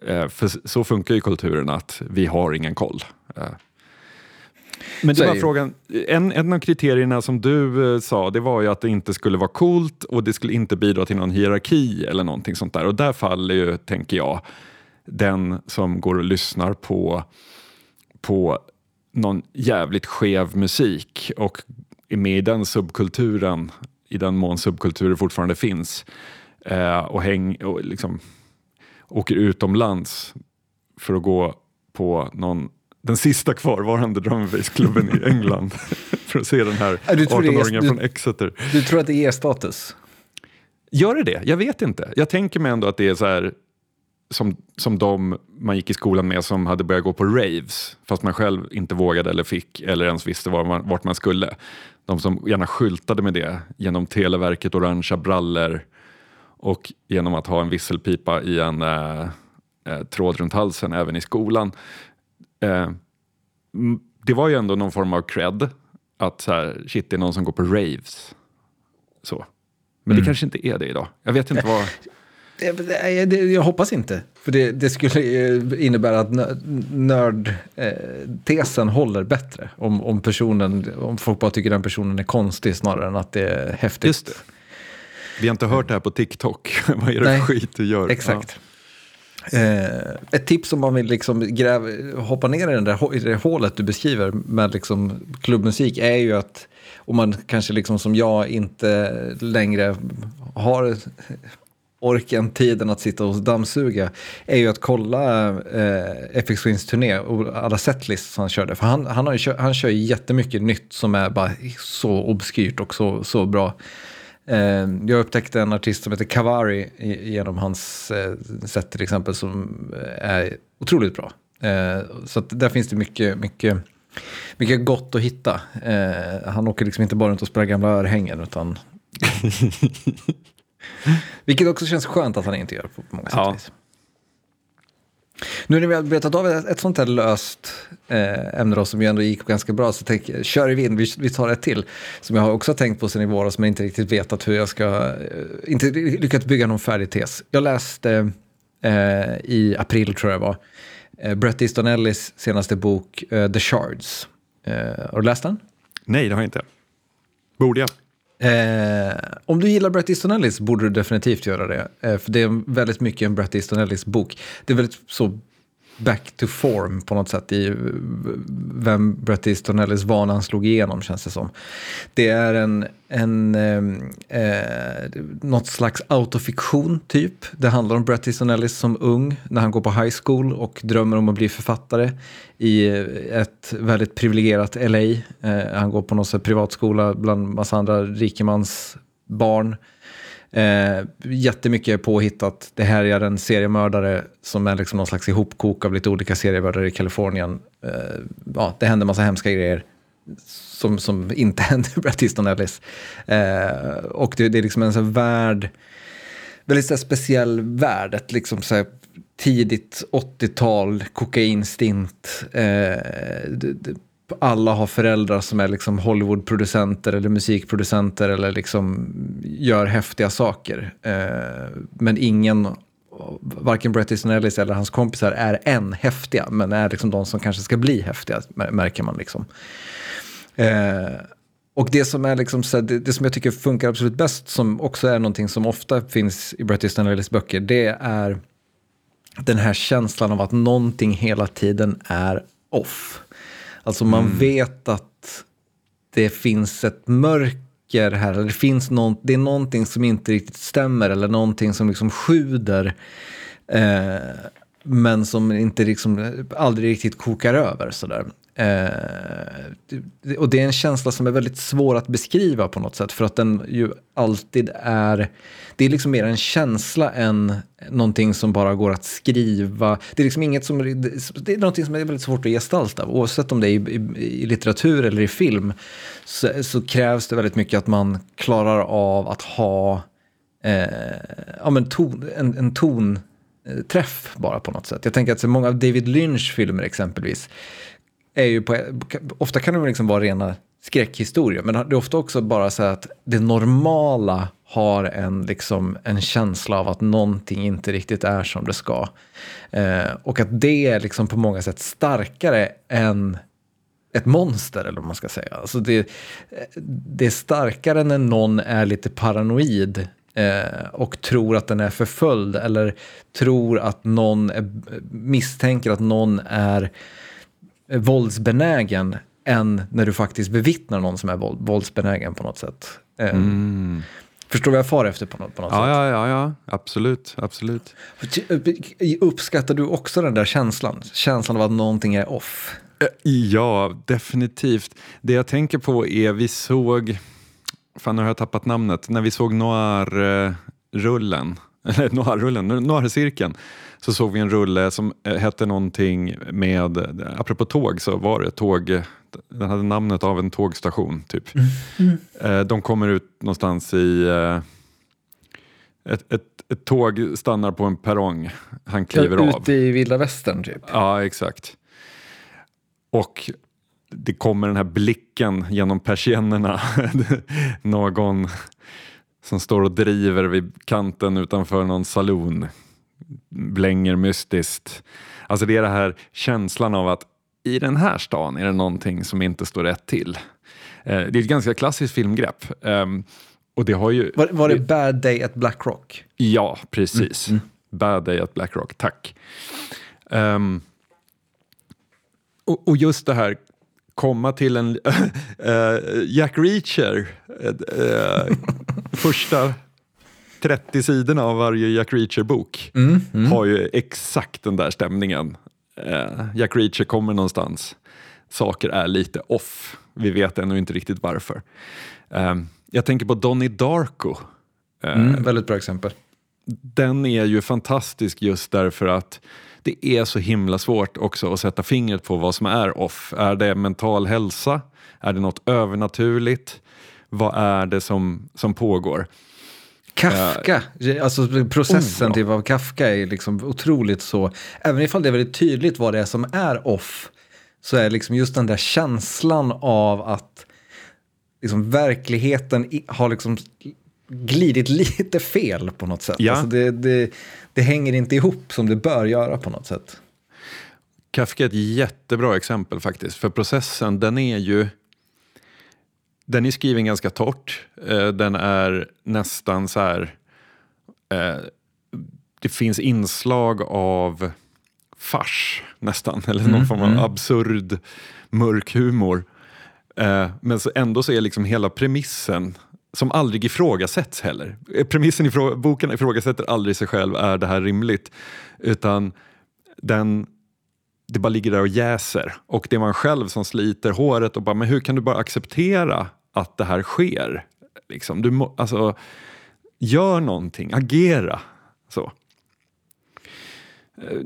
Eh, för så funkar ju kulturen att vi har ingen koll. Eh. Men det var frågan, en, en av kriterierna som du eh, sa det var ju att det inte skulle vara coolt och det skulle inte bidra till någon hierarki eller någonting sånt där. Och där faller ju, tänker jag, den som går och lyssnar på, på någon jävligt skev musik och är med i den subkulturen, i den mån subkulturer fortfarande finns, eh, och, häng, och liksom, åker utomlands för att gå på någon den sista kvarvarande drumbassklubben i England för att se den här 18-åringen från Exeter. Du tror att det är status? Gör det det? Jag vet inte. Jag tänker mig ändå att det är så här som, som de man gick i skolan med som hade börjat gå på raves fast man själv inte vågade eller fick eller ens visste var man, vart man skulle. De som gärna skyltade med det genom Televerket orangea brallor och genom att ha en visselpipa i en eh, eh, tråd runt halsen även i skolan. Eh, det var ju ändå någon form av cred att så här, shit, det är någon som går på raves. Så. Men mm. det kanske inte är det idag. Jag vet inte vad... Jag, jag hoppas inte. För det, det skulle eh, innebära att nördtesen håller bättre. Om, om, personen, om folk bara tycker den personen är konstig snarare än att det är häftigt. Just det. Vi har inte hört det här på TikTok. Vad är det Nej, för skit du gör? Exakt. Eh, ett tips om man vill liksom gräva, hoppa ner i, den där, i det hålet du beskriver med liksom klubbmusik är ju att om man kanske liksom som jag inte längre har orken, tiden att sitta och dammsuga är ju att kolla eh, FX Twins turné och alla setlists han körde. För han, han, har ju kör, han kör ju jättemycket nytt som är bara så obskyrt och så, så bra. Eh, jag upptäckte en artist som heter Kavari genom hans eh, set till exempel som eh, är otroligt bra. Eh, så att där finns det mycket, mycket, mycket gott att hitta. Eh, han åker liksom inte bara runt och spelar gamla örhängen utan... Vilket också känns skönt att han inte gör på många sätt Ja. vis. Nu när vi har betat av ett, sånt här löst eh, ämne då, som ju ändå gick ganska bra så jag, kör vi in, vi, vi tar ett till. Som jag har också tänkt på sen i våras men inte riktigt vetat hur jag ska, eh, inte lyckats bygga någon färdig tes. Jag läste eh, i april tror jag var, eh, Bret Easton Ellis senaste bok eh, The Shards. Eh, har du läst den? Nej, det har jag inte. Borde jag? Eh, om du gillar Bret Easton Ellis borde du definitivt göra det. Eh, för det är väldigt mycket en Bret Easton Ellis bok. Det är väldigt så back to form på något sätt i vem Bret Easton Ellis var när han slog igenom känns det som. Det är en, en ehm, eh, något slags autofiktion typ. Det handlar om Bret Easton Ellis som ung när han går på high school och drömmer om att bli författare i ett väldigt privilegierat LA. Eh, han går på någon sån privatskola bland massa andra rikemans barn. Eh, jättemycket påhittat. Det här är en seriemördare som är liksom någon slags ihopkok av lite olika seriemördare i Kalifornien. Eh, ja, det händer massa hemska grejer som, som inte händer i Bret Ellis. Eh, och det, det är liksom en sån värld, väldigt så speciell värld. Ett liksom så här tidigt 80-tal, kokainstint. Eh, det, det, alla har föräldrar som är liksom Hollywoodproducenter eller musikproducenter eller liksom gör häftiga saker. Eh, men ingen, varken Bret Easton Ellis eller hans kompisar är än häftiga, men är liksom de som kanske ska bli häftiga, märker man liksom. Eh, och det som, är liksom, så det, det som jag tycker funkar absolut bäst, som också är någonting som ofta finns i Bret Easton Ellis böcker, det är den här känslan av att någonting hela tiden är off. Alltså man vet att det finns ett mörker här, eller det, finns någon, det är någonting som inte riktigt stämmer eller någonting som liksom sjuder. Eh, men som inte liksom, aldrig riktigt kokar över sådär. Eh, det- och det är en känsla som är väldigt svår att beskriva på något sätt för att den ju alltid är, det är liksom mer en känsla än någonting som bara går att skriva. Det är liksom inget som, det är någonting som är väldigt svårt att gestalta, oavsett om det är i, i, i litteratur eller i film, så, så krävs det väldigt mycket att man klarar av att ha eh, ja, men ton, en, en ton eh, träff bara på något sätt. Jag tänker att så många av David Lynch filmer exempelvis, är ju på, ofta kan de liksom vara rena skräckhistorier, men det är ofta också bara så att det normala har en, liksom, en känsla av att någonting inte riktigt är som det ska. Eh, och att det är liksom på många sätt starkare än ett monster, eller vad man ska säga. Alltså det, det är starkare när någon är lite paranoid eh, och tror att den är förföljd eller tror att någon är, misstänker att någon är våldsbenägen än när du faktiskt bevittnar någon som är våld, våldsbenägen på något sätt. Eh, Förstår du vad jag far efter på något, på något Ja, sätt? ja, ja, ja. absolut. absolut. Uppskattar du också den där känslan? Känslan av att någonting är off? Eh, Ja, definitivt. Det jag tänker på är, vi såg, fan nu har jag tappat namnet, när vi såg Noir-rullen, eller Noir-rullen, Noir-cirkeln, så såg vi en rulle som eh, hette någonting med, apropå tåg så var det tåg, den hade namnet av en tågstation typ. Eh, De kommer ut någonstans i, eh, ett, ett, ett tåg stannar på en perrong, han kliver av. Ute i vilda västern typ? Ja, exakt. Och det kommer den här blicken genom persiennerna. Någon som står och driver vid kanten utanför någon saloon. Blänger mystiskt. Alltså det är den här känslan av att i den här stan är det någonting som inte står rätt till. Eh, Det är ett ganska klassiskt filmgrepp. Ehm, Och det har ju... Var, var det Bad Day at Black Rock? Ja, precis. Mm. Bad Day at Black Rock, tack. Ehm, och, och just det här, komma till en... eh, Jack Reacher, eh, första 30 sidorna av varje Jack Reacher-bok Mm, har ju exakt den där stämningen. Eh, Jack Reacher kommer någonstans, saker är lite off. Vi vet ännu inte riktigt varför. Ehm, jag tänker på Donnie Darko. Eh, Mm, väldigt bra exempel. den är ju fantastisk just därför att det är så himla svårt också att sätta fingret på vad som är off. Är det mental hälsa? Är det något övernaturligt? Vad är det som, som pågår? Kafka, alltså processen Oh, till vad Kafka är liksom otroligt så, även ifall det är väldigt tydligt vad det är som är off, så är liksom just den där känslan av att liksom verkligheten har liksom glidit lite fel på något sätt. Ja. Alltså det, det, det hänger inte ihop som det bör göra på något sätt. Kafka är ett jättebra exempel faktiskt, för processen den är ju den är skriven ganska torrt. Eh, Den är nästan så här... Eh, det finns inslag av fars nästan, eller någon form av absurd mörk humor. Eh, men så ändå så är liksom hela premissen som aldrig ifrågasätts heller. Premissen i frå- boken ifrågasätter aldrig sig själv, är det här rimligt? Utan den, det bara ligger där och jäser. Och det är man själv som sliter håret och bara, men hur kan du bara acceptera att det här sker? Liksom, du må, alltså, gör någonting, agera. Så. Eh,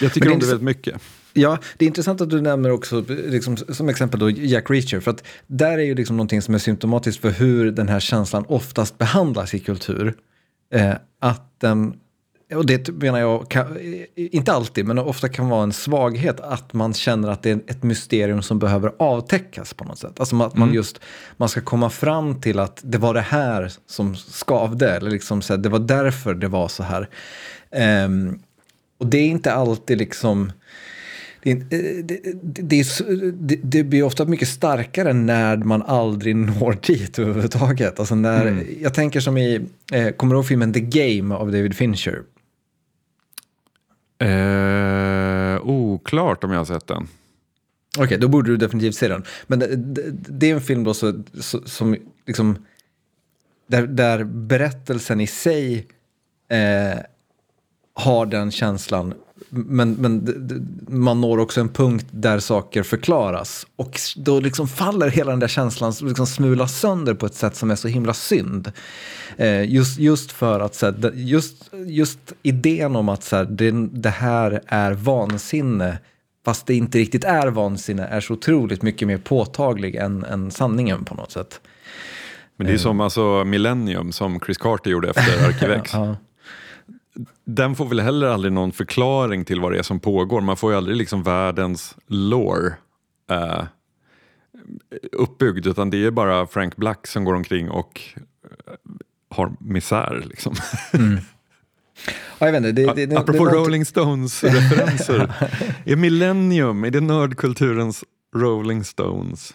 Jag tycker om det väldigt mycket. Ja, det är intressant att du nämner också liksom, som exempel då Jack Reacher, för att där är ju liksom någonting som är symptomatiskt för hur den här känslan oftast behandlas i kultur. Eh, att den, och det menar jag, kan, inte alltid, men ofta kan vara en svaghet att man känner att det är ett mysterium som behöver avtäckas på något sätt. Alltså att man just, man ska komma fram till att det var det här som skavde, eller liksom så här, det var därför det var så här. Ehm, och det är inte alltid liksom... Det, eh, det, det, det, blir ofta mycket starkare när man aldrig når dit överhuvudtaget. Alltså när, Jag tänker som i, eh, kommer du ihåg filmen The Game av David Fincher? Eh, oklart om jag har sett den. Okej, då borde du definitivt se den. Men det, det, det är en film då så, så, som liksom... Där, där berättelsen i sig eh, har den känslan. Men, men man når också en punkt där saker förklaras. Och då liksom faller hela den där känslan, liksom smulas sönder på ett sätt som är så himla synd. Eh, just, just för att, så här, just, just idén om att så här, det, det här är vansinne, fast det inte riktigt är vansinne, är så otroligt mycket mer påtaglig än, än sanningen på något sätt. Men det är som alltså Millennium som Chris Carter gjorde efter Arkivex. Ja. Den får väl heller aldrig någon förklaring till vad det är som pågår. Man får ju aldrig liksom världens lore eh, uppbyggd utan det är bara Frank Black som går omkring och eh, har misär. Liksom. Ja, jag vet inte, det, det, det, Apropå Rolling Stones-referenser. är Millennium, är det nördkulturens Rolling Stones?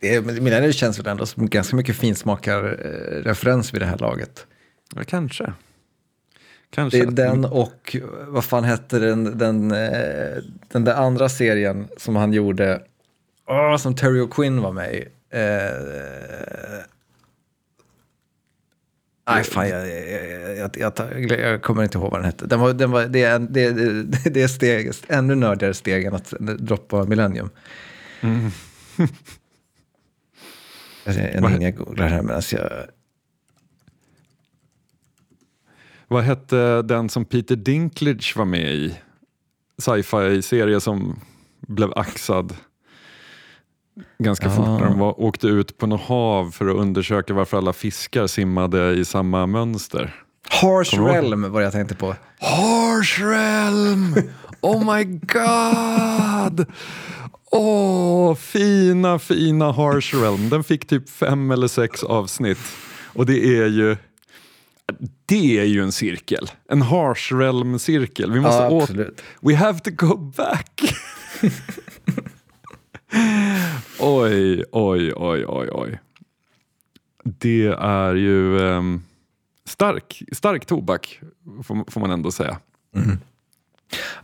det känns väl ändå som ganska mycket finsmakarreferens vid det här laget. Ja, kanske. Kanske. Det är den och, vad fan hette den, den, eh, den där andra serien som han gjorde, åh, som Terry O'Quinn var med i. Eh, Nej, fan, jag, jag, jag, jag, kommer inte ihåg vad den hette. Den var, den var, det, är, det, det, det är steg, ännu nördigare steg än att droppa Millennium. Mm. Jag, jag googlar här medan jag... Vad hette den som Peter Dinklage var med i? Sci-fi-serie som blev axad ganska fort när de var, åkte ut på något hav för att undersöka varför alla fiskar simmade i samma mönster. Harsh? Realm var det jag tänkte på. Harsh Realm! Oh my god! Åh, fina, fina Harsh Realm. Den fick typ fem eller sex avsnitt. Och det är ju det är ju en cirkel. En Harsh Realm-cirkel. Vi måste Ja, absolut. We have to go back! oj, oj, oj, oj, oj. Det är ju um, stark, stark tobak, får, får man ändå säga. Mm.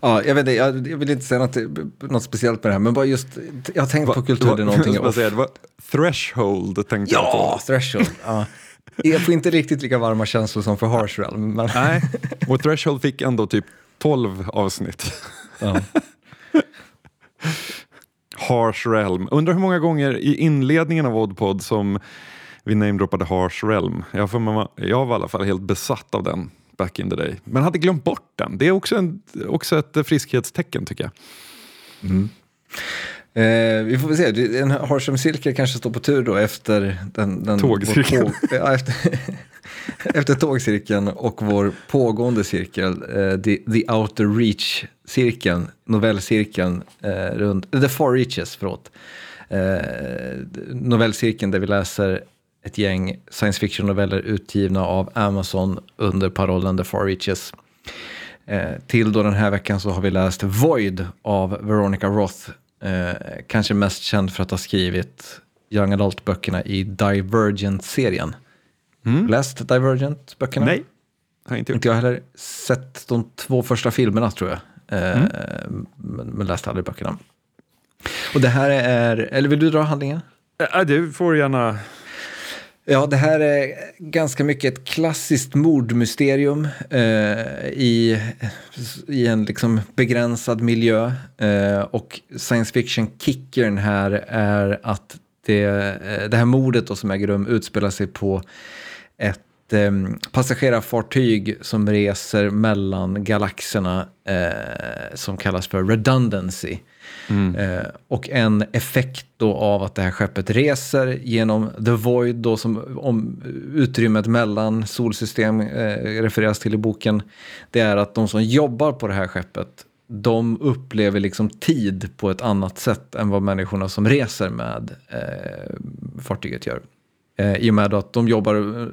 Ja, jag, vet inte, jag, vill inte säga något, något speciellt med det här, men bara just, jag har tänkt Va, på kultur, det är någonting. Säga, det var threshold tänkte ja, jag på. Ja, threshold. Ja. Jag får inte riktigt lika varma känslor som för Harsh Realm. Men... Nej, och threshold fick ändå typ 12 avsnitt. Ja. Harsh Realm. Undrar hur många gånger i inledningen av Oddpod som vi namedroppade Harsh Realm. Jag, för jag var i alla fall helt besatt av den back in the day. Men hade glömt bort den. Det är också, en, också ett friskhetstecken tycker jag. Mm. Eh, vi får väl se, en Harsham-cirkel kanske står på tur då efter den... den Tågcirkeln. Tåg, ja, efter, efter tågcirkeln och vår pågående cirkel, eh, the, the Outer Reach-cirkeln, novellcirkeln, eh, runt, The Far Reaches, förlåt. Eh, novellcirkeln där vi läser ett gäng science fiction-noveller utgivna av Amazon under parollen The Far Reaches. Eh, till då den här veckan så har vi läst Void av Veronica Roth. Eh, kanske mest känd för att ha skrivit Young Adult-böckerna i Divergent-serien. Mm. Läst Divergent-böckerna? Nej, har inte gjort. Inte jag heller. Sett de två första filmerna tror jag. Eh, mm. men, läst aldrig böckerna. Och det här är, eller vill du dra handlingen? Ja, du får gärna Ja, det här är ganska mycket ett klassiskt mordmysterium eh, i, i en liksom begränsad miljö. Eh, och science fiction-kickern här är att det, eh, det här mordet då som äger rum utspelar sig på ett eh, passagerarfartyg som reser mellan galaxerna eh, som kallas för redundancy. Mm. Eh, och en effekt då av att det här skeppet reser genom the void, då som om utrymmet mellan solsystem eh, refereras till i boken, det är att de som jobbar på det här skeppet de upplever liksom tid på ett annat sätt än vad människorna som reser med eh, fartyget gör. Eh, I och med att de jobbar eh,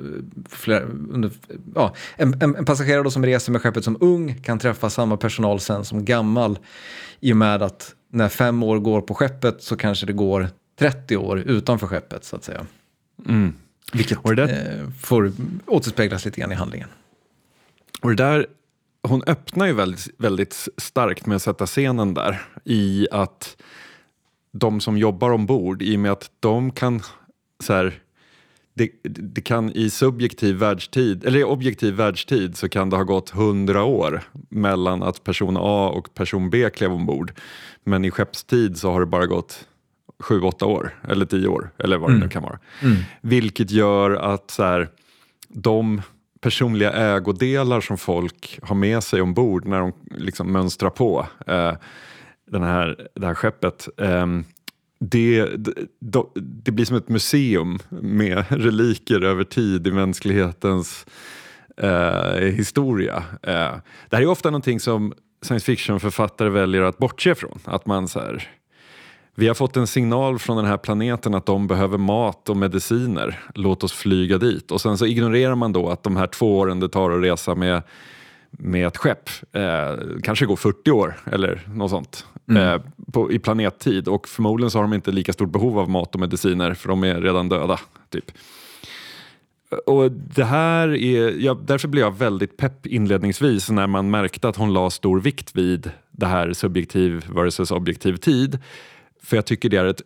flera, under, ja, en, en, en passagerare som reser med skeppet som ung kan träffa samma personal sen som gammal. I och med att när fem år går på skeppet så kanske det går 30 år utanför skeppet så att säga. Mm. Vilket och det där, eh, får återspeglas lite grann i handlingen. Och det där, hon öppnar ju väldigt, väldigt starkt med att sätta scenen där i att de som jobbar ombord, i och med att de kan så här, det, det, kan i subjektiv världstid, eller i objektiv världstid så kan det ha gått hundra år mellan att person A och person B klev ombord. Men i skeppstid så har det bara gått sju, åtta år eller tio år eller vad det mm. nu kan vara. Mm. Vilket gör att så här, de personliga ägodelar som folk har med sig ombord när de liksom mönstrar på eh, den här, det här skeppet eh, det, det, det, blir som ett museum med reliker över tid i mänsklighetens eh, historia. Eh, det här är ofta någonting som science fiction-författare väljer att bortse från. Att man så här, vi har fått en signal från den här planeten att de behöver mat och mediciner. Låt oss flyga dit. Och sen så ignorerar man då att de här två åren det tar att resa med med ett skepp. Eh, kanske går 40 år eller något sånt mm. eh, på, i planettid och förmodligen så har de inte lika stort behov av mat och mediciner för de är redan döda. typ. Och det här är, ja, därför blev jag väldigt pepp inledningsvis när man märkte att hon la stor vikt vid det här subjektiv versus objektiv tid. För jag tycker det är ett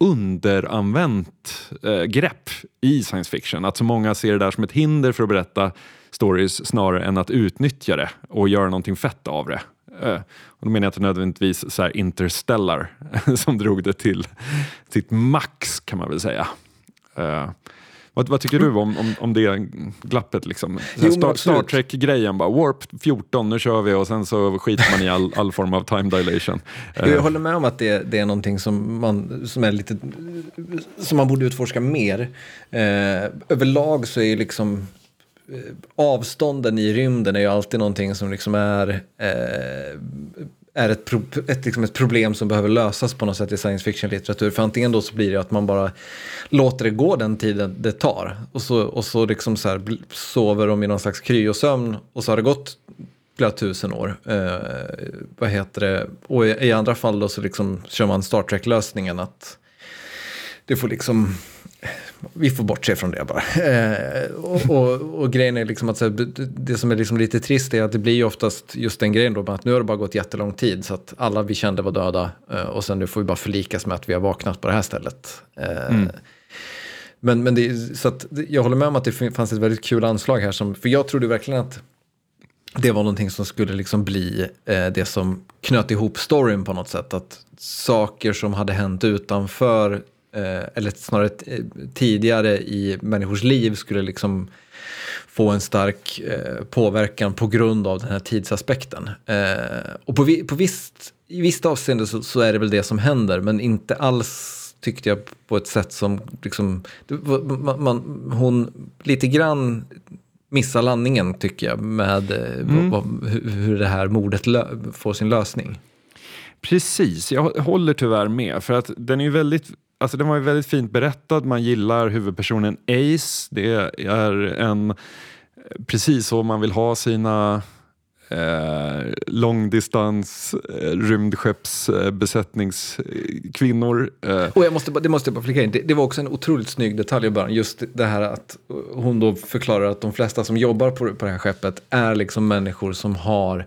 underanvänt eh, grepp i science fiction. Att så många ser det där som ett hinder för att berätta stories snarare än att utnyttja det och göra någonting fett av det. Uh, och då menar jag inte nödvändigtvis så här Interstellar som drog det till sitt max kan man väl säga. Uh, vad, vad, tycker du om, om, om det glappet? Liksom? Jo, Star, Star Trek-grejen, bara warp 14, nu kör vi och sen så skiter man i all, all form av time dilation. Jag uh, håller med om att det, det, är någonting som man, som, är lite, som man borde utforska mer. Uh, överlag så är liksom Eh, Eh, avstånden i rymden är ju alltid någonting som liksom är, eh, är ett, pro, ett, liksom ett problem som behöver lösas på något sätt i science fiction-litteratur. För antingen då så blir det att man bara låter det gå den tiden det tar och så, och så, liksom så här, sover de i någon slags kryosömn och så har det gått flera tusen år. Eh, vad heter det? Och i, i, andra fall då så liksom kör man Star Trek-lösningen att det får liksom vi får bortse från det bara. Eh, och, och, och, grejen är liksom att här, det som är liksom lite trist är att det blir ju oftast just den grejen då, att nu har det bara gått jättelång tid så att alla vi kände var döda eh, och sen nu får vi bara förlikas med att vi har vaknat på det här stället. Eh, mm. Men, men det, så att, jag håller med om att det fanns ett väldigt kul anslag här, som, för jag trodde verkligen att det var någonting som skulle liksom bli eh, det som knöt ihop storyn på något sätt. Att saker som hade hänt utanför, eller snarare tidigare i människors liv skulle liksom få en stark eh, påverkan på grund av den här tidsaspekten. Eh, och på, på visst, i visst avseende så, så, är det väl det som händer, men inte alls tyckte jag på ett sätt som liksom, man, man, hon lite grann missar landningen tycker jag med eh, mm. vad, hur det här mordet får sin lösning. Precis, jag håller tyvärr med. För att den är ju väldigt Alltså den var ju väldigt fint berättad, man gillar huvudpersonen Ace. Det är en eh, precis så man vill ha sina eh, långdistans eh, rymdskeppsbesättningskvinnor. Eh, eh. Och jag måste, det måste jag bara flika in, det, det, var också en otroligt snygg detalj i början. Just det här att hon då förklarar att de flesta som jobbar på, på det här skeppet är liksom människor som har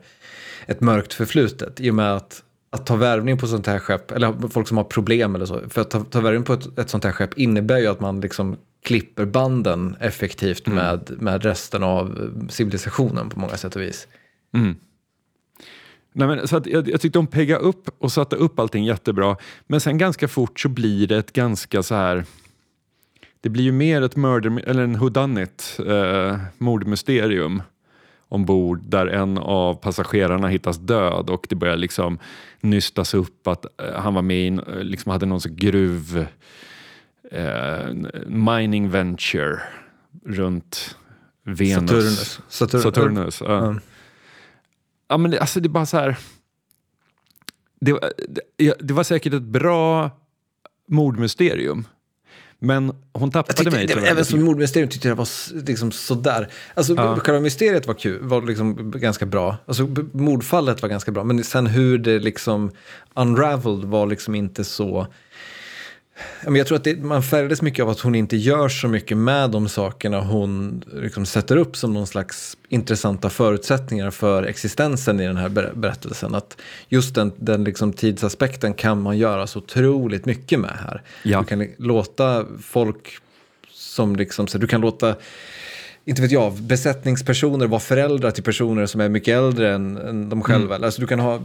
ett mörkt förflutet. I och med att att ta värvning på sånt här skepp, eller folk som har problem eller så, för att ta, ta värvning på ett, ett sånt här skepp innebär ju att man liksom klipper banden effektivt mm. med, med resten av civilisationen på många sätt och vis. Mm. Nej, men, så att jag, jag tyckte de peggade upp och satte upp allting jättebra. Men sen ganska fort så blir det ett ganska så här... Det blir ju mer ett murder, eller en whodunit, eh, mordmysterium ombord där en av passagerarna hittas död och det börjar liksom nystas upp att eh, han var med i, eh, liksom hade någon sån gruv eh, mining venture runt Venus. Saturnus. Saturnus. Saturnus ja. Mm. ja. men det, alltså det är bara så här. Det, det, det var säkert ett bra mordmysterium. Men hon tappade tyckte, mig. Det, även som mordmysterium tyckte jag var liksom sådär. Alltså ja. själva mysteriet var kul, var liksom ganska bra. Alltså mordfallet var ganska bra, men sen hur det liksom unraveled var liksom inte så jag tror att det, man färgades mycket av att hon inte gör så mycket med de sakerna hon liksom sätter upp som någon slags intressanta förutsättningar för existensen i den här berättelsen. Att just den, den liksom tidsaspekten kan man göra så otroligt mycket med här. Ja. Du kan låta folk som liksom, så du kan låta inte vet jag, besättningspersoner var föräldrar till personer som är mycket äldre än, än de själva. Mm. Alltså du kan ha,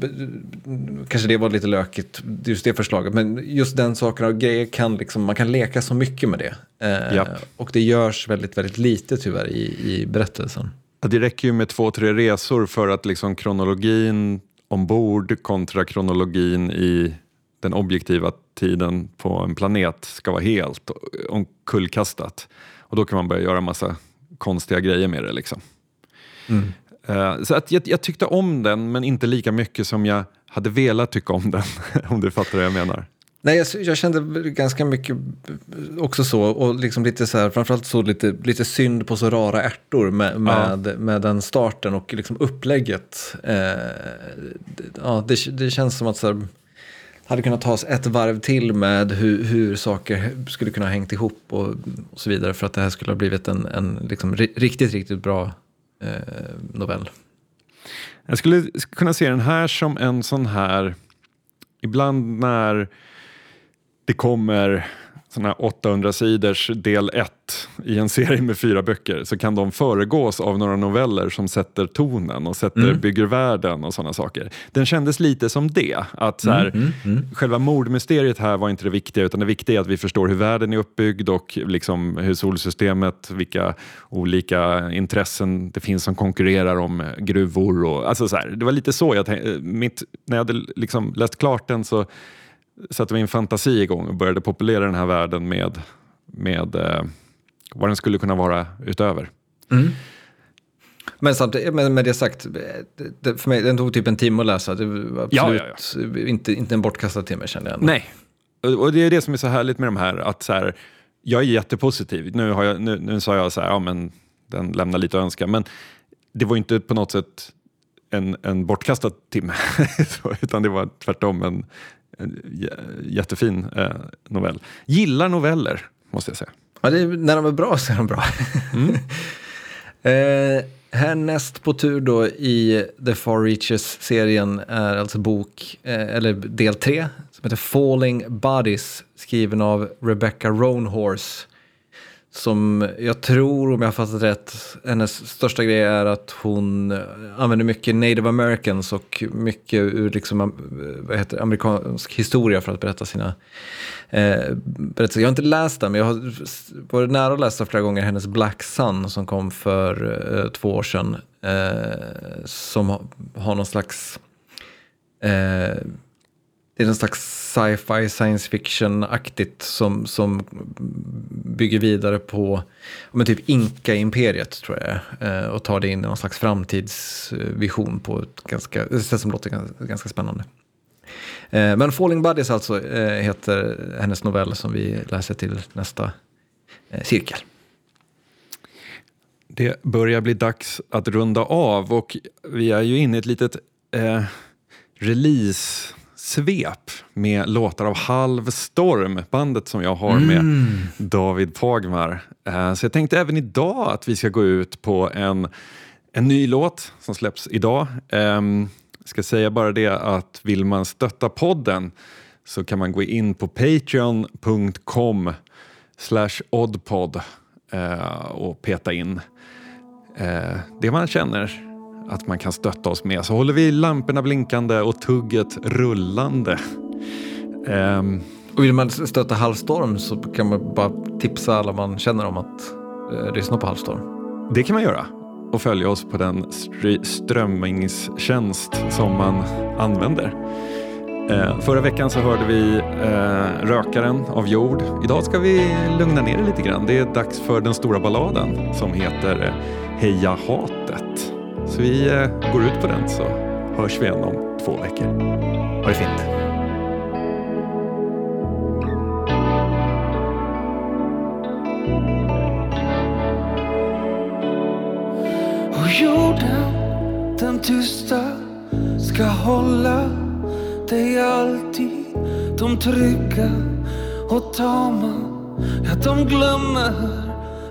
kanske det var lite lökigt, just det förslaget, men just den saken och grejer kan liksom, man kan leka så mycket med det. Eh, och det görs väldigt, väldigt lite tyvärr i, i berättelsen. Ja, det räcker ju med två, tre resor för att liksom kronologin ombord kontra kronologin i den objektiva tiden på en planet ska vara helt omkullkastat. Och då kan man börja göra massa konstiga grejer med det. Liksom. Mm. Uh, så att jag, jag, tyckte om den, men inte lika mycket som jag hade velat tycka om den, om du fattar vad jag menar. Nej, jag, jag, kände ganska mycket också så, och liksom lite så här, framförallt så lite, lite synd på så rara ärtor med, med, ja. med den starten och liksom upplägget. Eh, ja, det, det känns som att så här, hade kunnat tas ett varv till med hur, hur saker skulle kunna ha hängt ihop och, och, så vidare för att det här skulle ha blivit en, en liksom, riktigt, riktigt bra eh, novell. Jag skulle kunna se den här som en sån här, ibland när det kommer såna här 800 sidors del 1 i en serie med fyra böcker så kan de föregås av några noveller som sätter tonen och sätter, mm. bygger världen och sådana saker. Den kändes lite som det. Att så här, mm, mm, mm, Själva mordmysteriet här var inte det viktiga utan det viktiga är att vi förstår hur världen är uppbyggd och liksom hur solsystemet, vilka olika intressen det finns som konkurrerar om gruvor. Och, alltså så här, det var lite så jag tänkte. Mitt, när jag hade liksom läst klart den så satte min fantasi igång och började populera den här världen med, med eh, vad den skulle kunna vara utöver. Mm. Men samtidigt, med, med det sagt, det, för mig, den tog typ en timme att läsa. Det var absolut ja, ja, ja. Inte, inte en bortkastad timme kände jag. Ändå. Nej, och det är det som är så härligt med de här, att så här, jag är jättepositiv. Nu, har jag, nu, nu sa jag så här, ja men den lämnar lite att önska, men det var inte på något sätt en, en bortkastad timme, utan det var tvärtom en, en jättefin eh, novell. Gillar noveller, måste jag säga. Ja, det är, när de är bra så är de bra. Mm. eh, härnäst på tur då i The Far Reaches-serien är alltså bok, eh, eller del 3, som heter Falling Bodies, skriven av Rebecca Roanhorse. Som jag tror, om jag har fattat rätt, hennes största grej är att hon använder mycket native americans och mycket ur liksom, vad heter, det, amerikansk historia för att berätta sina eh, berättelser. Jag har inte läst den, men jag har varit nära att läsa flera gånger hennes Black Sun som kom för eh, två år sedan. Eh, som har, har någon slags eh, det är någon slags sci-fi, science fiction-aktigt som, som bygger vidare på men typ Inka-imperiet tror jag eh, och tar det in i någon slags framtidsvision på ett ganska, ett sätt som låter ganska, ganska spännande. Eh, men Falling Buddies alltså eh, heter hennes novell som vi läser till nästa eh, cirkel. Det börjar bli dags att runda av och vi är ju inne i ett litet eh, release svep med låtar av Halv Storm, bandet som jag har med Mm. David Pagmar. Eh, Så jag tänkte även idag att vi ska gå ut på en, en ny låt som släpps idag. Ehm, Jag ska säga bara det att vill man stötta podden så kan man gå in på patreon.com oddpod eh, och peta in eh, det man känner att man kan stötta oss med. Så håller vi lamporna blinkande och tugget rullande. Ehm, Och vill man stötta Halvstorm så kan man bara tipsa alla man känner om att eh, lyssna på Halvstorm. Det kan man göra och följa oss på den str- strömmingstjänst som man använder. Eh, förra veckan så hörde vi eh, Rökaren av jord. Idag ska vi lugna ner det lite grann. Det är dags för den stora balladen som heter eh, Heja hatet. Så vi eh, går ut på den så hörs vi igen om två veckor. Ha det fint. Och jorden, den tysta, ska hålla dig alltid. De trygga och tama, ja de glömmer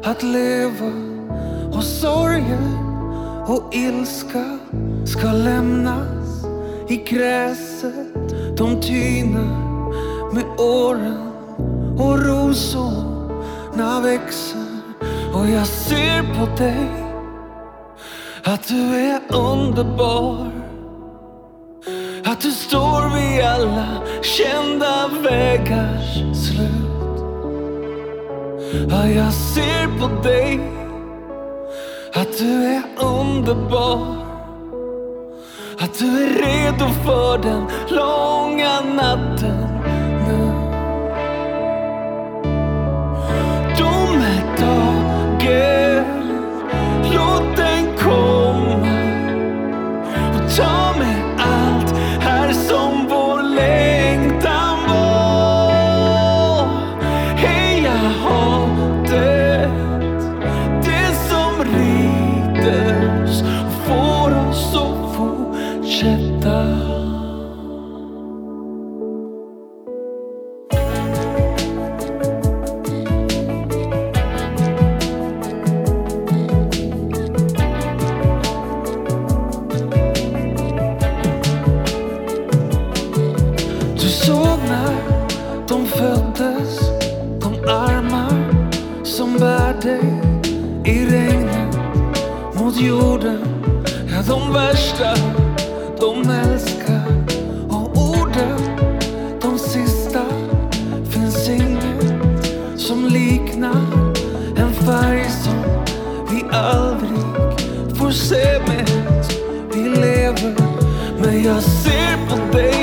att leva. Och sorger och ilska ska lämnas i gräset. De tynar med åren och rosorna växer. Och jag ser på dig att du är underbar Att du står vid alla kända vägars slut Ja, jag ser på dig att du är underbar. Att du är redo för den långa natten. De värsta de älskar. Och orden, de sista Finns inget som liknar En färg som vi aldrig får se mer. Vi lever men jag ser på dig.